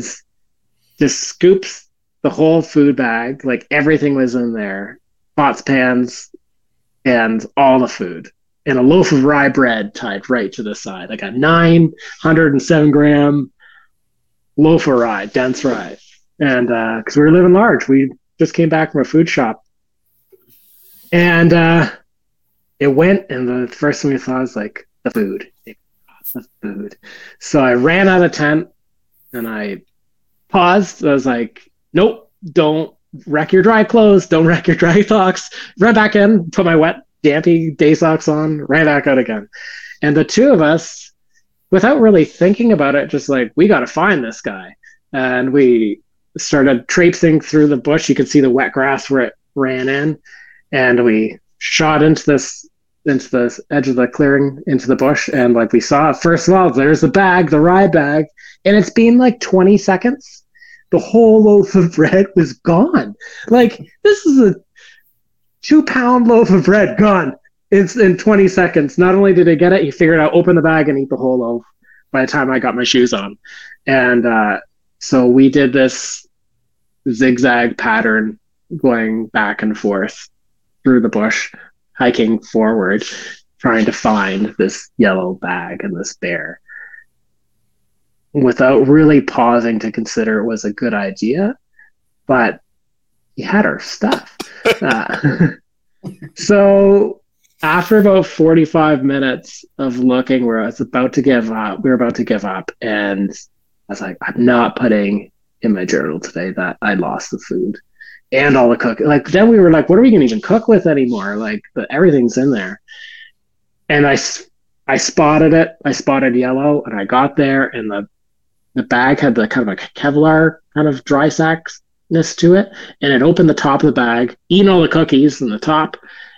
just scoops the whole food bag. Like everything was in there, pots, pans, and all the food, and a loaf of rye bread tied right to the side, like a nine hundred and seven gram loaf of rye, dense rye, and because uh, we were living large, we just came back from a food shop, and. Uh, it went, and the first thing we thought was like the food, the food. So I ran out of tent, and I paused. I was like, "Nope, don't wreck your dry clothes. Don't wreck your dry *laughs* socks." Ran back in, put my wet, dampy day socks on, ran back out again, and the two of us, without really thinking about it, just like we got to find this guy, and we started traipsing through the bush. You could see the wet grass where it ran in, and we shot into this into the edge of the clearing into the bush and like we saw first of all there's the bag the rye bag and it's been like 20 seconds. The whole loaf of bread was gone. Like this is a two pound loaf of bread gone it's in 20 seconds. Not only did i get it he figured out open the bag and eat the whole loaf by the time i got my shoes on. And uh, so we did this zigzag pattern going back and forth through the bush, hiking forward, trying to find this yellow bag and this bear without really pausing to consider it was a good idea. But he had our stuff. uh, *laughs* so after about 45 minutes of looking where I was about to give up, we were about to give up. And I was like, I'm not putting in my journal today that I lost the food and all the cook. Like then we were like, what are we gonna even cook with anymore? Like the, everything's in there. And I, I spotted it. I spotted yellow, and I got there, and the the bag had the kind of a Kevlar kind of dry sackness to it, and it opened the top of the bag, eaten all the cookies in the top,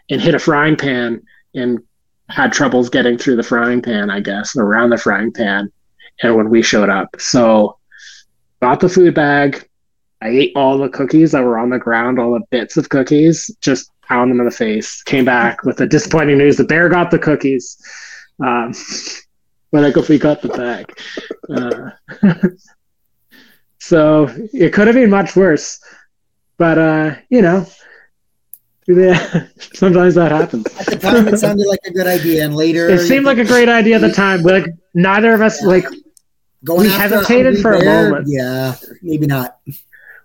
and hit a frying pan, and had troubles getting through the frying pan, I guess, around the frying pan. And when we showed up, so got the food bag, I ate all the cookies that were on the ground, all the bits of cookies, just pound them in the face. Came back with the disappointing news: the bear got the cookies, um, *laughs* but I we got the bag. Uh, *laughs* so it could have been much worse, but uh, you know, yeah, *laughs* sometimes that happens. At the time, it sounded like a good idea, and later it seemed like a great idea at the time. But Like neither of us, yeah. like Going we hesitated for a moment. Yeah, maybe not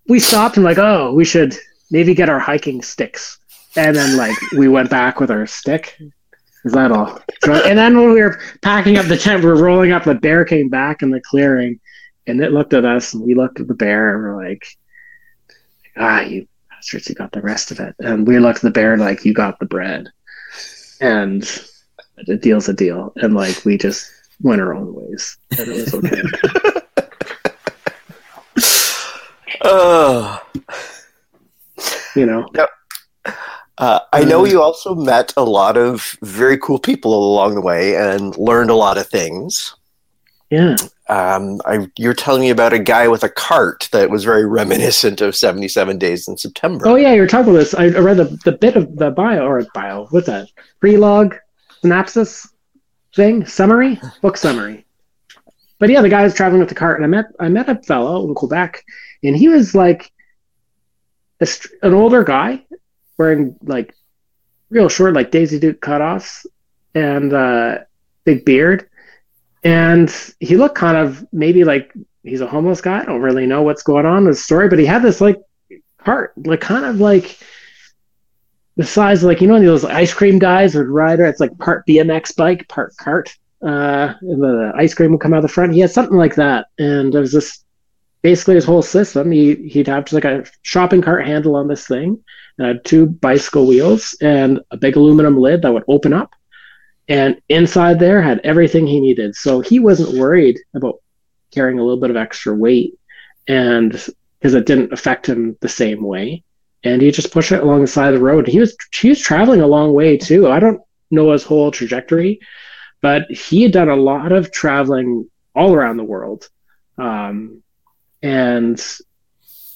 we stopped and like, oh, we should maybe get our hiking sticks. And then like we went back with our stick. Is that all? and then when we were packing up the tent, we were rolling up. The bear came back in the clearing, and it looked at us, and we looked at the bear, and we're like, "Ah, you bastards! You got the rest of it." And we looked at the bear like, "You got the bread." And the deal's a deal, and like we just went our own ways, and it was okay. *laughs* Uh, you know. Uh, I know you also met a lot of very cool people along the way and learned a lot of things. Yeah. Um, I, you're telling me about a guy with a cart that was very reminiscent of 77 Days in September. Oh, yeah, you're talking about this. I, I read the, the bit of the bio, or bio, what's that? Prelog synopsis thing? Summary? Book summary. But yeah, the guy was traveling with the cart, and I met I met a fellow in Quebec and he was like a, an older guy wearing like real short, like Daisy Duke cutoffs and uh, big beard, and he looked kind of maybe like he's a homeless guy. I don't really know what's going on in the story, but he had this like cart, like kind of like the size of like you know those ice cream guys would ride it's like part BMX bike, part cart. Uh, the ice cream would come out the front. He had something like that, and it was just basically his whole system. He he'd have just like a shopping cart handle on this thing, and had two bicycle wheels and a big aluminum lid that would open up. And inside there had everything he needed. So he wasn't worried about carrying a little bit of extra weight and because it didn't affect him the same way. And he just pushed it along the side of the road. He was he was traveling a long way too. I don't know his whole trajectory, but he had done a lot of traveling all around the world. Um, and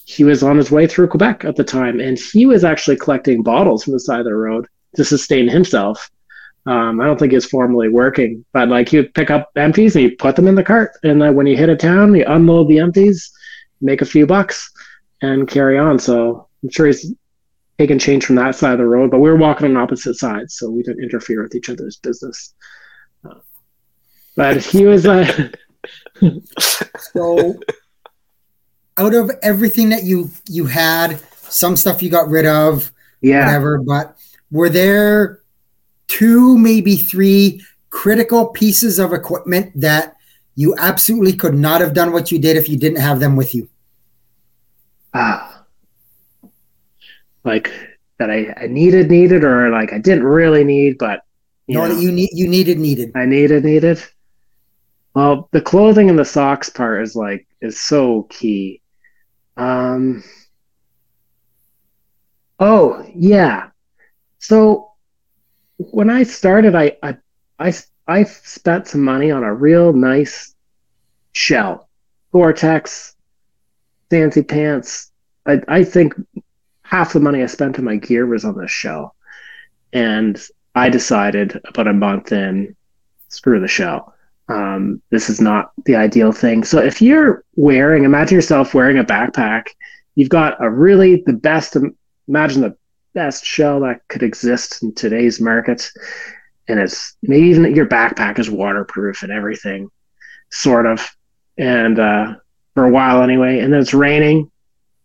he was on his way through Quebec at the time, and he was actually collecting bottles from the side of the road, to sustain himself. Um, I don't think he's formally working, but like he would pick up empties and you put them in the cart, and then when he hit a town, he unload the empties, make a few bucks, and carry on. So I'm sure he's taking change from that side of the road, but we were walking on opposite sides, so we didn't interfere with each other's business. Uh, but he was uh, So, out of everything that you you had, some stuff you got rid of, yeah. whatever. But were there two, maybe three critical pieces of equipment that you absolutely could not have done what you did if you didn't have them with you? Ah. like that I, I needed needed or like I didn't really need, but you no, know, that you need you needed needed. I needed needed. Well, the clothing and the socks part is like is so key. Um Oh, yeah. So when I started I I I, I spent some money on a real nice shell. Gore-Tex, fancy pants. I I think half the money I spent on my gear was on this shell. And I decided about a month in, screw the shell. Um, this is not the ideal thing. So if you're wearing, imagine yourself wearing a backpack, you've got a really the best, imagine the best shell that could exist in today's market. And it's maybe even your backpack is waterproof and everything, sort of. And uh, for a while anyway. And then it's raining,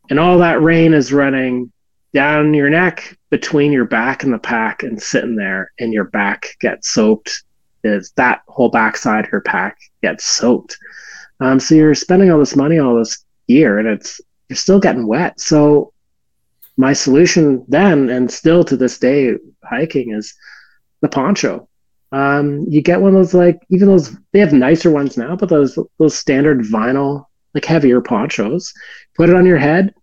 and all that rain is running down your neck between your back and the pack and sitting there, and your back gets soaked. Is that whole backside your pack gets soaked? Um, so you're spending all this money, all this gear, and it's you're still getting wet. So my solution then, and still to this day, hiking is the poncho. Um, you get one of those like even those they have nicer ones now, but those those standard vinyl like heavier ponchos. Put it on your head.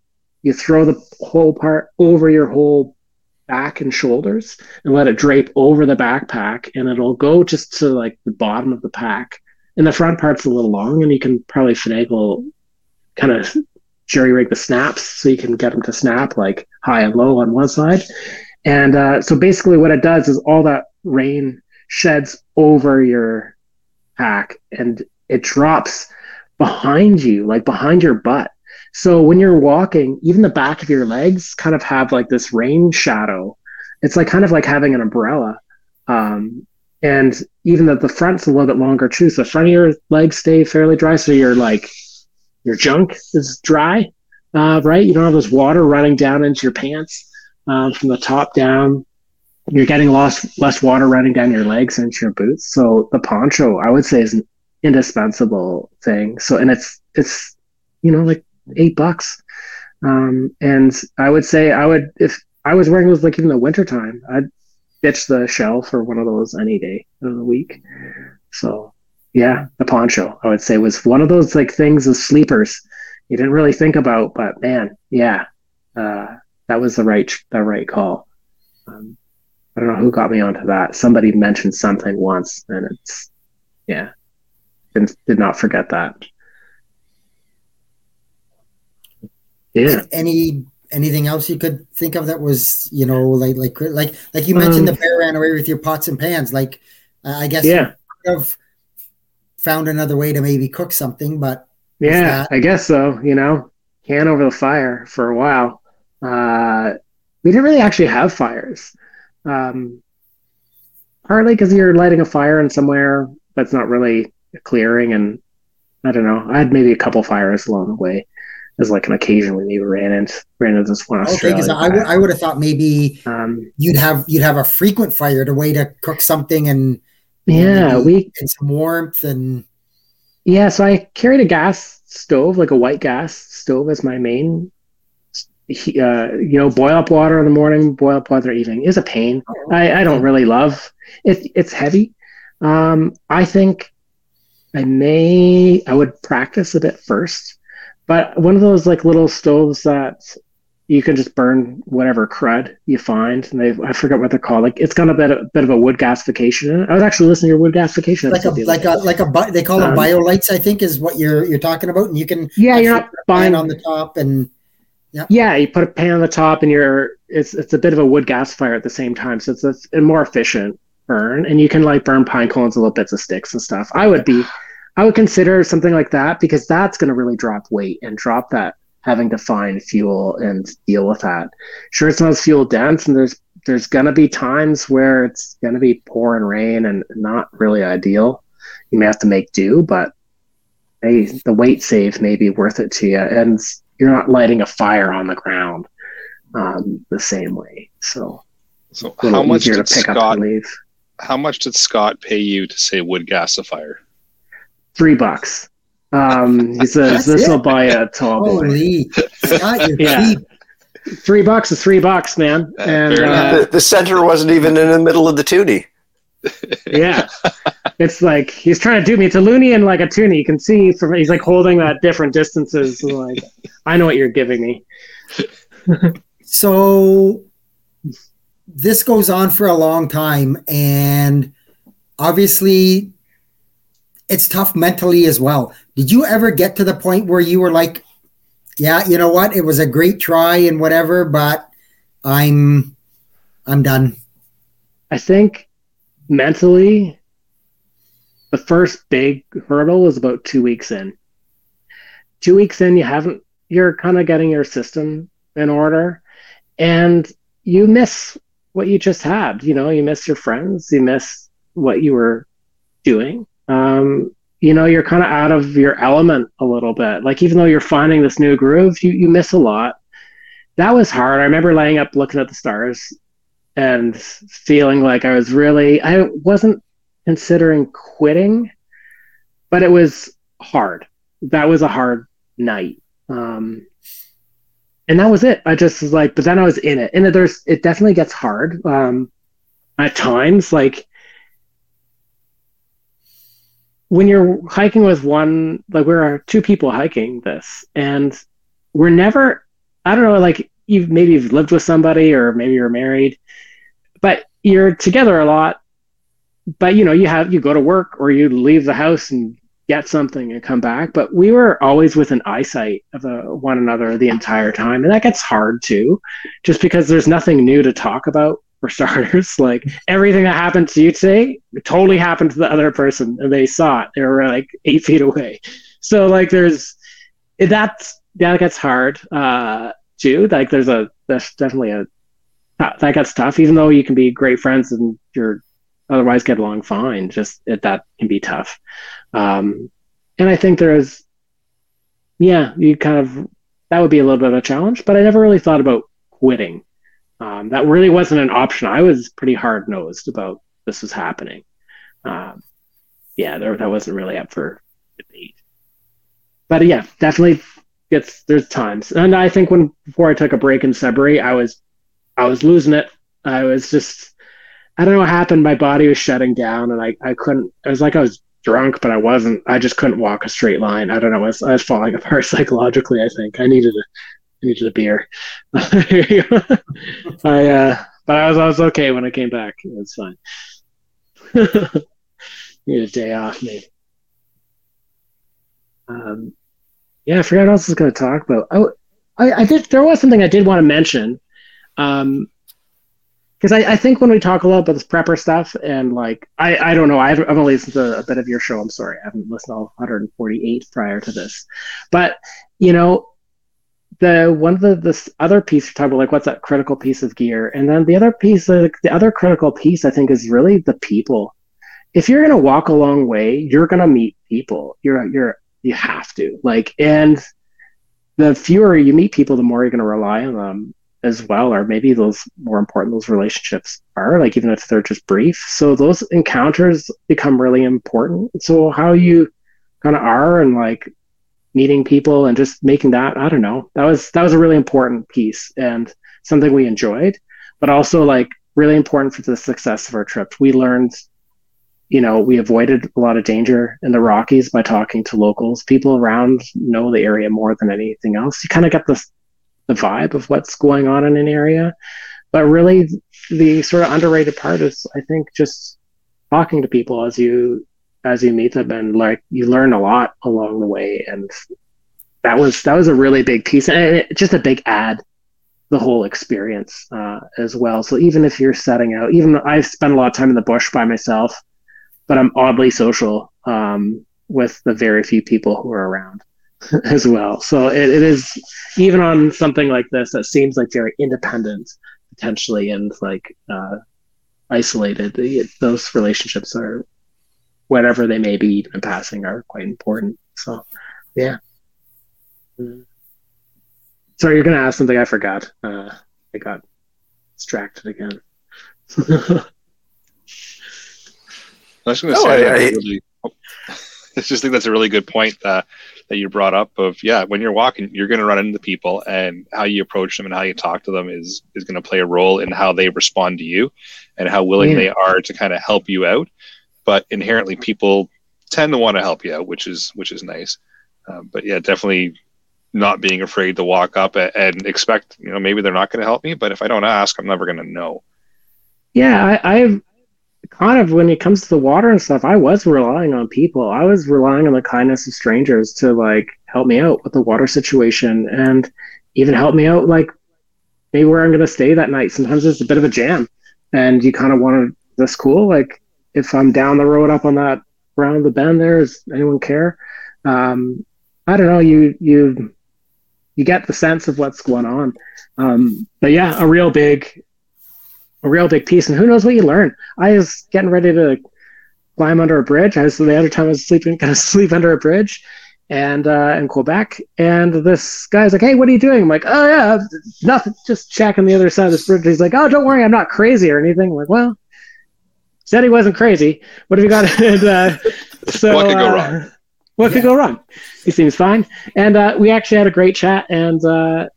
You throw the whole part over your whole back and shoulders and let it drape over the backpack and it'll go just to like the bottom of the pack. And the front part's a little long and you can probably finagle kind of jerry rig the snaps so you can get them to snap like high and low on one side. And uh, so basically what it does is all that rain sheds over your pack and it drops behind you, like behind your butt. So when you're walking, even the back of your legs kind of have like this rain shadow. It's like kind of like having an umbrella. Um, and even that the front's a little bit longer too. So the front of your legs stay fairly dry. So you're like your junk is dry, uh, right? You don't have this water running down into your pants um, from the top down. You're getting lost, less water running down your legs into your boots. So the poncho, I would say, is an indispensable thing. So and it's it's you know like eight bucks. Um, and I would say I would if I was wearing those like even the winter time, I'd ditch the shell for one of those any day of the week. So yeah, the poncho I would say was one of those like things of sleepers you didn't really think about, but man, yeah, uh, that was the right the right call. Um, I don't know who got me onto that. Somebody mentioned something once, and it's yeah, did, did not forget that. Yeah. Any anything else you could think of that was you know like like like like you mentioned Um, the bear ran away with your pots and pans. Like uh, I guess Yeah. you could have found another way to maybe cook something, but Yeah, I guess so. You know, can over the fire for a while. Uh, we didn't really actually have fires. Um, partly because you're lighting a fire in somewhere that's not really a clearing, and I don't know. I had maybe a couple fires along the way. As like an occasion we maybe ran into ran into this one okay. Australia. Because I would I would have thought maybe um, you'd have you'd have a frequent fire to way to cook something and yeah, we and some warmth and Yeah, so I carried a gas stove, like a white gas stove, as my main. he- Uh, you know, boil up water in the morning, boil up water evening is a pain. I, I don't really love it. It's heavy. Um, I think I may I would practice a bit first, but one of those like little stoves that you can just burn whatever crud you find, and they I forget what they're called. Like it's got a bit of, bit of a wood gasification in it. I was actually listening to your wood gasification like a episode the other like a like a bi- they call them Um, BioLites. I think is what you're you're talking about, and you can yeah, you're not buying on the top and Yep. Yeah, you put a pan on the top, and you're it's it's a bit of a wood gas fire at the same time, so it's a, a more efficient burn, and you can like burn pine cones, little bits of sticks and stuff. I would be, I would consider something like that because that's going to really drop weight and drop that having to find fuel and deal with that. Sure, it's not fuel dense, and there's there's gonna be times where it's gonna be pouring rain and not really ideal. You may have to make do, but hey, the weight save may be worth it to you, and you're not lighting a fire on the ground um, the same way. So, So how much did to pick up Scott how much did Scott pay you to say wood gasifier? Three bucks. Um, he *laughs* says "This will buy a *laughs* tall boy. Holy, *laughs* Scott, you're Yeah. cheap. Three bucks is three bucks, man. Uh, And uh, the, the center wasn't even in the middle of the toonie. yeah, it's like he's trying to do me. It's a loonie and like a toonie. You can see from he's like holding at different distances. Like I know what you're giving me. So this goes on for a long time, and obviously, it's tough mentally as well. Did you ever get to the point where you were like, "Yeah, you know what? It was a great try and whatever, but I'm, I'm done." I think mentally, the first big hurdle was about two weeks in. Two weeks in, you haven't, you're kind of getting your system in order and you miss what you just had. You know, you miss your friends, you miss what you were doing. Um, you know, you're kind of out of your element a little bit. Like, even though you're finding this new groove, you, you miss a lot. That was hard. I remember laying up looking at the stars and feeling like I was really, I wasn't considering quitting, but it was hard. That was a hard night. Um, and that was it. I just was like, but then I was in it, and there's, it definitely gets hard. Um, at times, like when you're hiking with one, like we're two people hiking this, and we're never, I don't know, like you've maybe you've lived with somebody or maybe you're married, but you're together a lot. But you know, you have you go to work or you leave the house and get something and come back. But we were always within eyesight of uh, one another the entire time, and that gets hard too, just because there's nothing new to talk about for starters. *laughs* Like everything that happened to you today totally happened to the other person, and they saw it. They were like *laughs* eight feet away. So like there's that's that gets hard uh, too. Like there's a that's definitely a that gets tough. Even though you can be great friends and you're otherwise get along fine, just it, that can be tough. Um, and I think there's, yeah, you kind of that would be a little bit of a challenge. But I never really thought about quitting. Um, that really wasn't an option. I was pretty hard nosed about this was happening. Um, yeah, there, that wasn't really up for debate. But yeah, definitely gets there's times, and I think when before I took a break in February, I was I was losing it. I was just I don't know what happened. My body was shutting down, and I I couldn't. It was like I was drunk, but I wasn't. I just couldn't walk a straight line. I don't know. I was, I was falling *laughs* apart psychologically. I think I needed a I needed a beer. *laughs* I uh, but I was I was okay when I came back. It was fine. *laughs* Need a day off, maybe. Um, yeah, I forgot what else I was going to talk about. Oh, I, I did. There was something I did want to mention. Um, because I, I think when we talk a lot about this prepper stuff and like I, I don't know I've, I've only listened to a bit of your show I'm sorry I haven't listened to all 148 prior to this but you know the one of the this other piece you're talking about like what's that critical piece of gear? And then the other piece like, the other critical piece I think is really the people. If you're gonna walk a long way you're gonna meet people. You're you're you have to. Like and the fewer you meet people the more you're gonna rely on them as well or maybe those more important those relationships are like even if they're just brief. So those encounters become really important. So how you kind of are and like meeting people and just making that i don't know. That was that was a really important piece and something we enjoyed but also like really important for the success of our trip. We learned you know we avoided a lot of danger in the rockies by talking to locals. People around know the area more than anything else. You kind of get this the vibe of what's going on in an area. But really, the sort of underrated part is, I think, just talking to people as you as you meet them, and like you learn a lot along the way. And that was that was a really big piece and it, just a big ad the whole experience uh, as well. So even if you're setting out, even I spend a lot of time in the bush by myself, but I'm oddly social um, with the very few people who are around *laughs* as well. So it, it is even on something like this that seems like very independent potentially and like uh, isolated. Those relationships are whatever they may be even in passing are quite important. So yeah. Sorry, you're gonna ask something I forgot. Uh, I got distracted again. *laughs* I was going to say, I, I, really, I just think that's a really good point uh, that you brought up. Of yeah, when you're walking, you're going to run into people, and how you approach them and how you talk to them is is going to play a role in how they respond to you, and how willing yeah. they are to kind of help you out. But inherently, people tend to want to help you out, which is which is nice. Um, but yeah, definitely not being afraid to walk up and expect, you know, maybe they're not going to help me, but if I don't ask, I'm never going to know. Yeah, I, I've kind of when it comes to the water and stuff, I was relying on people. I was relying on the kindness of strangers to like help me out with the water situation and even help me out like maybe where I'm going to stay that night. Sometimes it's a bit of a jam, and you kind of want to. This cool. Like if I'm down the road up on that around the bend, there does anyone care? Um, I don't know. You you you get the sense of what's going on. Um, but yeah, a real big, a real big piece. And who knows what you learn? I was getting ready to climb under a bridge. I was the other time I was sleeping, *laughs* going to sleep under a bridge, and uh, in Quebec. And this guy's like, "Hey, what are you doing?" I'm like, "Oh yeah, nothing, just checking the other side of this bridge." He's like, "Oh, don't worry, I'm not crazy or anything." I'm like, "Well." Said he wasn't crazy. What have you got? *laughs* uh, so, what could go uh, wrong? What could go wrong? He seems fine. And uh, we actually had a great chat, and uh,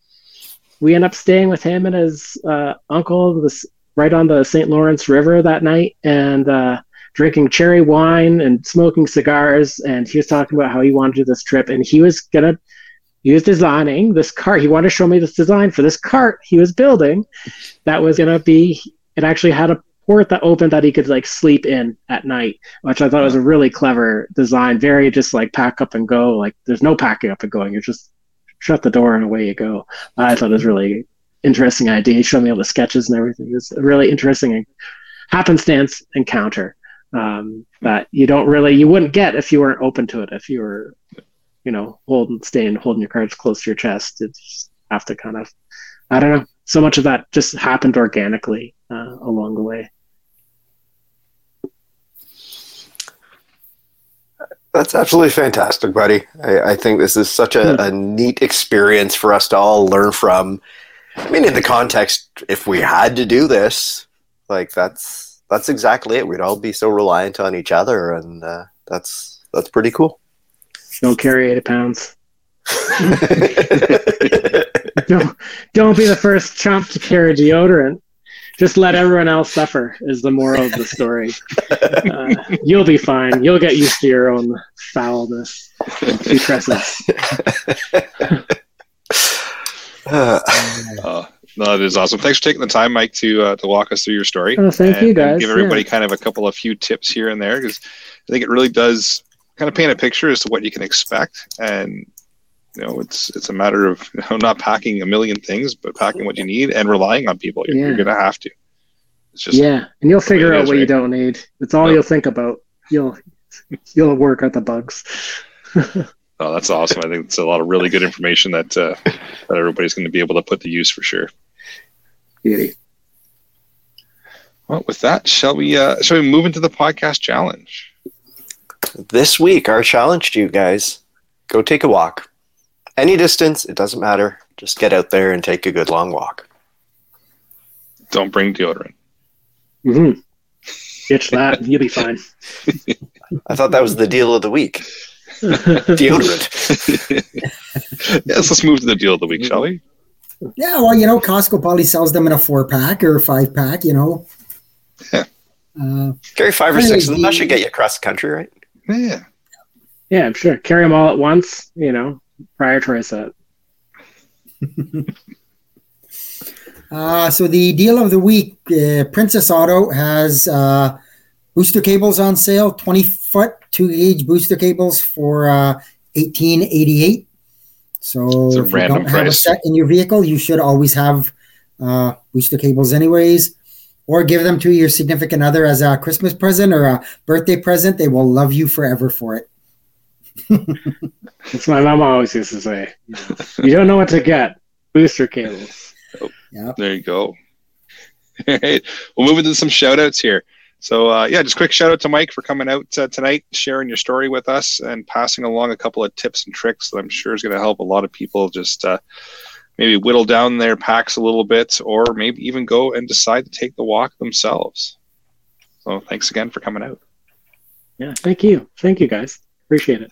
we end up staying with him and his uh, uncle this, right on the St. Lawrence River that night, and uh, drinking cherry wine and smoking cigars. And he was talking about how he wanted to do this trip, and he was gonna. He was designing this cart. He wanted to show me this design for this cart he was building. That was gonna be. It actually had a port that opened that he could like sleep in at night, which I thought was a really clever design. Very just like pack up and go. Like there's no packing up and going. You just shut the door and away you go. I thought it was really interesting idea. He showed me all the sketches and everything. It's a really interesting happenstance encounter um, that you don't really you wouldn't get if you weren't open to it. If you were, you know, holding staying holding your cards close to your chest, you just have to kind of I don't know. So much of that just happened organically uh, along the way. That's absolutely fantastic, buddy. I, I think this is such a, hmm. a, neat experience for us to all learn from. I mean, in the context, if we had to do this, like that's that's exactly it. We'd all be so reliant on each other, and uh, that's that's pretty cool. Don't carry eighty pounds. *laughs* *laughs* don't don't be the first chump to carry deodorant just let everyone else suffer is the moral of the story. Uh, you'll be fine. You'll get used to your own foulness putrescence. *laughs* uh, no, that is awesome. Thanks for taking the time, Mike, to uh, to walk us through your story. Oh, thank and, you, guys. give everybody yeah. kind of a couple of few tips here and there because I think it really does kind of paint a picture as to what you can expect and you know it's it's a matter of you *laughs* know, not packing a million things but packing what you need and relying on people. You're, yeah. you're gonna have to. It's just yeah and you'll figure out is, what right? you don't need. It's all no. you'll think about. You'll you'll work out the bugs. *laughs* Oh that's awesome. I think it's a lot of really good information that uh, that everybody's going to be able to put to use for sure. Beauty. well with that shall we uh shall we move into the podcast challenge? This week our challenge to you guys go take a walk any distance, it doesn't matter. Just get out there and take a good long walk. Don't bring deodorant. Mm-hmm. Ditch that, you'll be fine. *laughs* I thought that was the deal of the week. *laughs* Deodorant. *laughs* yes, let's move to the deal of the week, shall we? Yeah, well, you know, Costco probably sells them in a four pack or five pack, you know. Yeah. Uh, Carry five or six of them. That should get you across the country, right? Yeah. Yeah, I'm sure. Carry them all at once, you know, prioritize that. *laughs* uh, so the deal of the week, uh, Princess Auto has uh, booster cables on sale, 20 foot, two gauge booster cables for uh, 1888. So It's a if you don't have a set in your vehicle, you should always have uh, booster cables, anyways. Or give them to your significant other as a Christmas present or a birthday present. They will love you forever for it. *laughs* That's my mom always used to say. You, know, you don't know what to get. Booster cables. Yeah. There you go. *laughs* All right. We'll move into some shout outs here. So, uh, yeah, just quick shout out to Mike for coming out uh, tonight, sharing your story with us, and passing along a couple of tips and tricks that I'm sure is going to help a lot of people just uh, maybe whittle down their packs a little bit, or maybe even go and decide to take the walk themselves. So, thanks again for coming out. Yeah, thank you. Thank you guys. Appreciate it.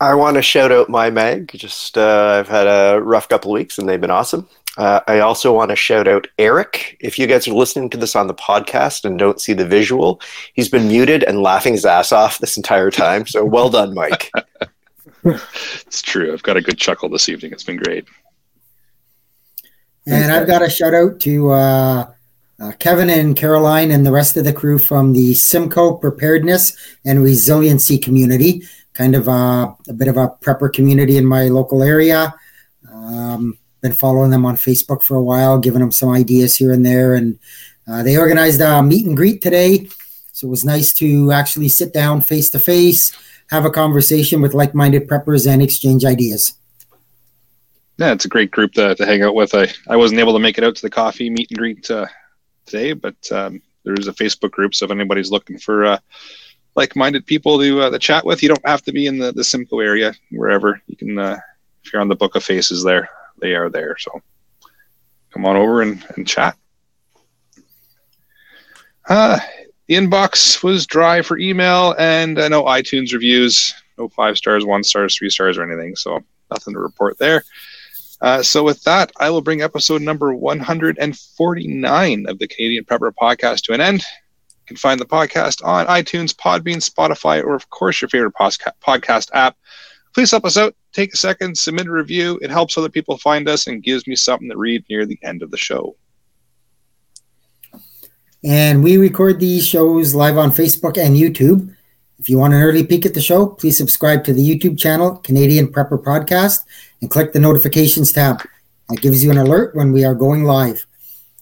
I want to shout out my mag. Just uh, I've had a rough couple of weeks and they've been awesome. Uh, I also want to shout out Eric. If you guys are listening to this on the podcast and don't see the visual, he's been muted and laughing his ass off this entire time. So well done, Mike. *laughs* It's true. I've got a good chuckle this evening. It's been great. And I've got a shout out to uh, uh, Kevin and Caroline and the rest of the crew from the Simcoe Preparedness and Resiliency community, kind of a, a bit of a prepper community in my local area. Um, been following them on Facebook for a while, giving them some ideas here and there. And uh, they organized a meet and greet today. So it was nice to actually sit down face to face, have a conversation with like minded preppers, and exchange ideas. Yeah, it's a great group to, to hang out with. I, I wasn't able to make it out to the coffee meet and greet uh, today, but um, there is a Facebook group. So if anybody's looking for uh, like-minded people to uh, chat with, you don't have to be in the, the Simcoe area. Wherever you can, uh, if you're on the Book of Faces, there they are there. So come on over and, and chat. Uh, the inbox was dry for email and uh, know iTunes reviews, no five stars, one stars, three stars, or anything. So nothing to report there. Uh, so with that, I will bring episode number 149 of the Canadian Prepper Podcast to an end. You can find the podcast on iTunes, Podbean, Spotify, or of course your favorite podcast app. Please help us out. Take a second, submit a review. It helps other people find us and gives me something to read near the end of the show. And we record these shows live on Facebook and YouTube. If you want an early peek at the show, please subscribe to the YouTube channel, Canadian Prepper Podcast, and click the notifications tab. That gives you an alert when we are going live.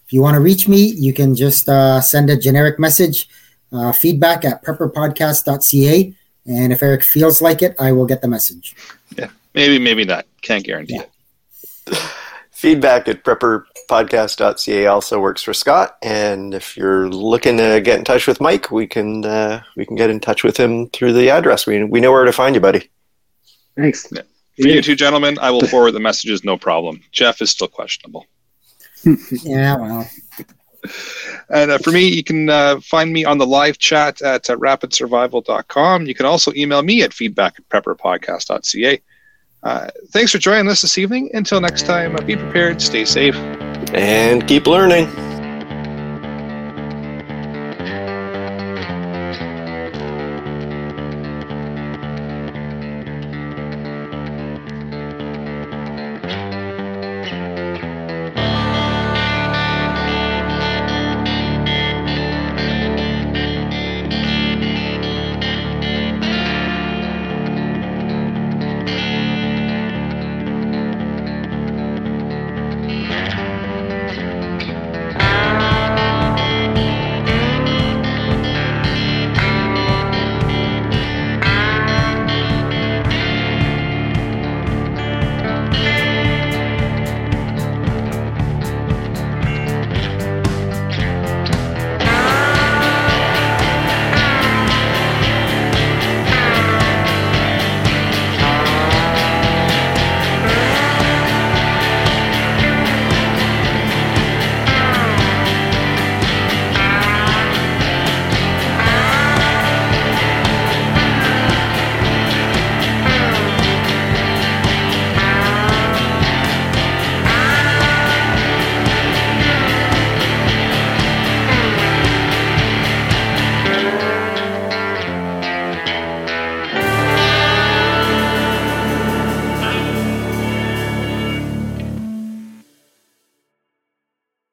If you want to reach me, you can just uh, send a generic message, uh, feedback at prepperpodcast.ca. And if Eric feels like it, I will get the message. Yeah, maybe, maybe not. Can't guarantee it. *laughs* Feedback at prepperpodcast.ca also works for Scott. And if you're looking to get in touch with Mike, we can uh, we can get in touch with him through the address. We we know where to find you, buddy. Thanks. For you two gentlemen, I will *laughs* forward the messages, no problem. Jeff is still questionable. *laughs* Yeah, well, And uh, for me, you can uh, find me on the live chat at uh, rapidsurvival.com. You can also email me at feedback at prepperpodcast.ca. Uh, thanks for joining us this evening. Until next time, be prepared, stay safe. And keep learning.